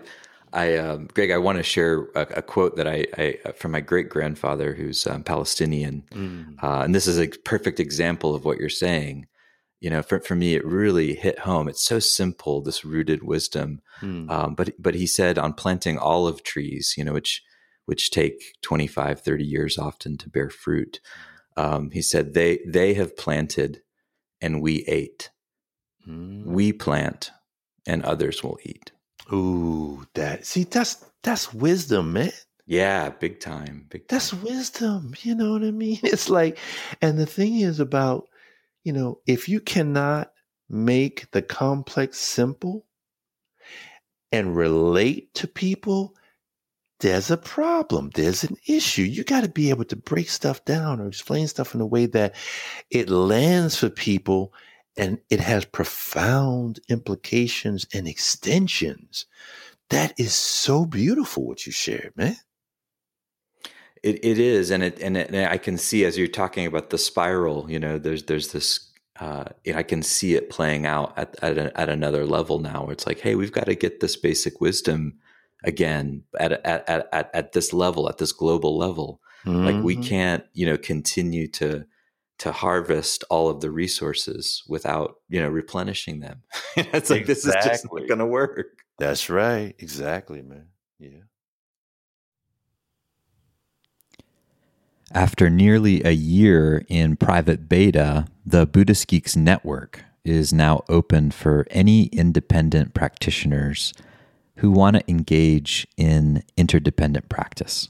I, um, Greg, I want to share a, a quote that I, I, uh, from my great grandfather, who's um, Palestinian, mm. uh, and this is a perfect example of what you're saying. You know, for, for me, it really hit home. It's so simple, this rooted wisdom. Mm. Um, but but he said on planting olive trees, you know, which which take 25, 30 years often to bear fruit. Um, he said they they have planted, and we ate. Mm. We plant, and others will eat. Ooh, that see that's that's wisdom, man. Yeah, big time. Big time. That's wisdom. You know what I mean? (laughs) It's like, and the thing is about, you know, if you cannot make the complex simple and relate to people, there's a problem. There's an issue. You got to be able to break stuff down or explain stuff in a way that it lands for people and it has profound implications and extensions. That is so beautiful what you shared, man. It it is, and it and, it, and I can see as you're talking about the spiral. You know, there's there's this. Uh, I can see it playing out at at, a, at another level now. Where it's like, hey, we've got to get this basic wisdom again at at at at, this level, at this global level. Mm-hmm. Like we mm-hmm. can't, you know, continue to to harvest all of the resources without you know replenishing them. (laughs) It's like exactly. this is just not going to work. That's right. Exactly man. Yeah. After nearly a year in private beta the buddhist geeks network is now open for any independent practitioners who want to engage in interdependent practice.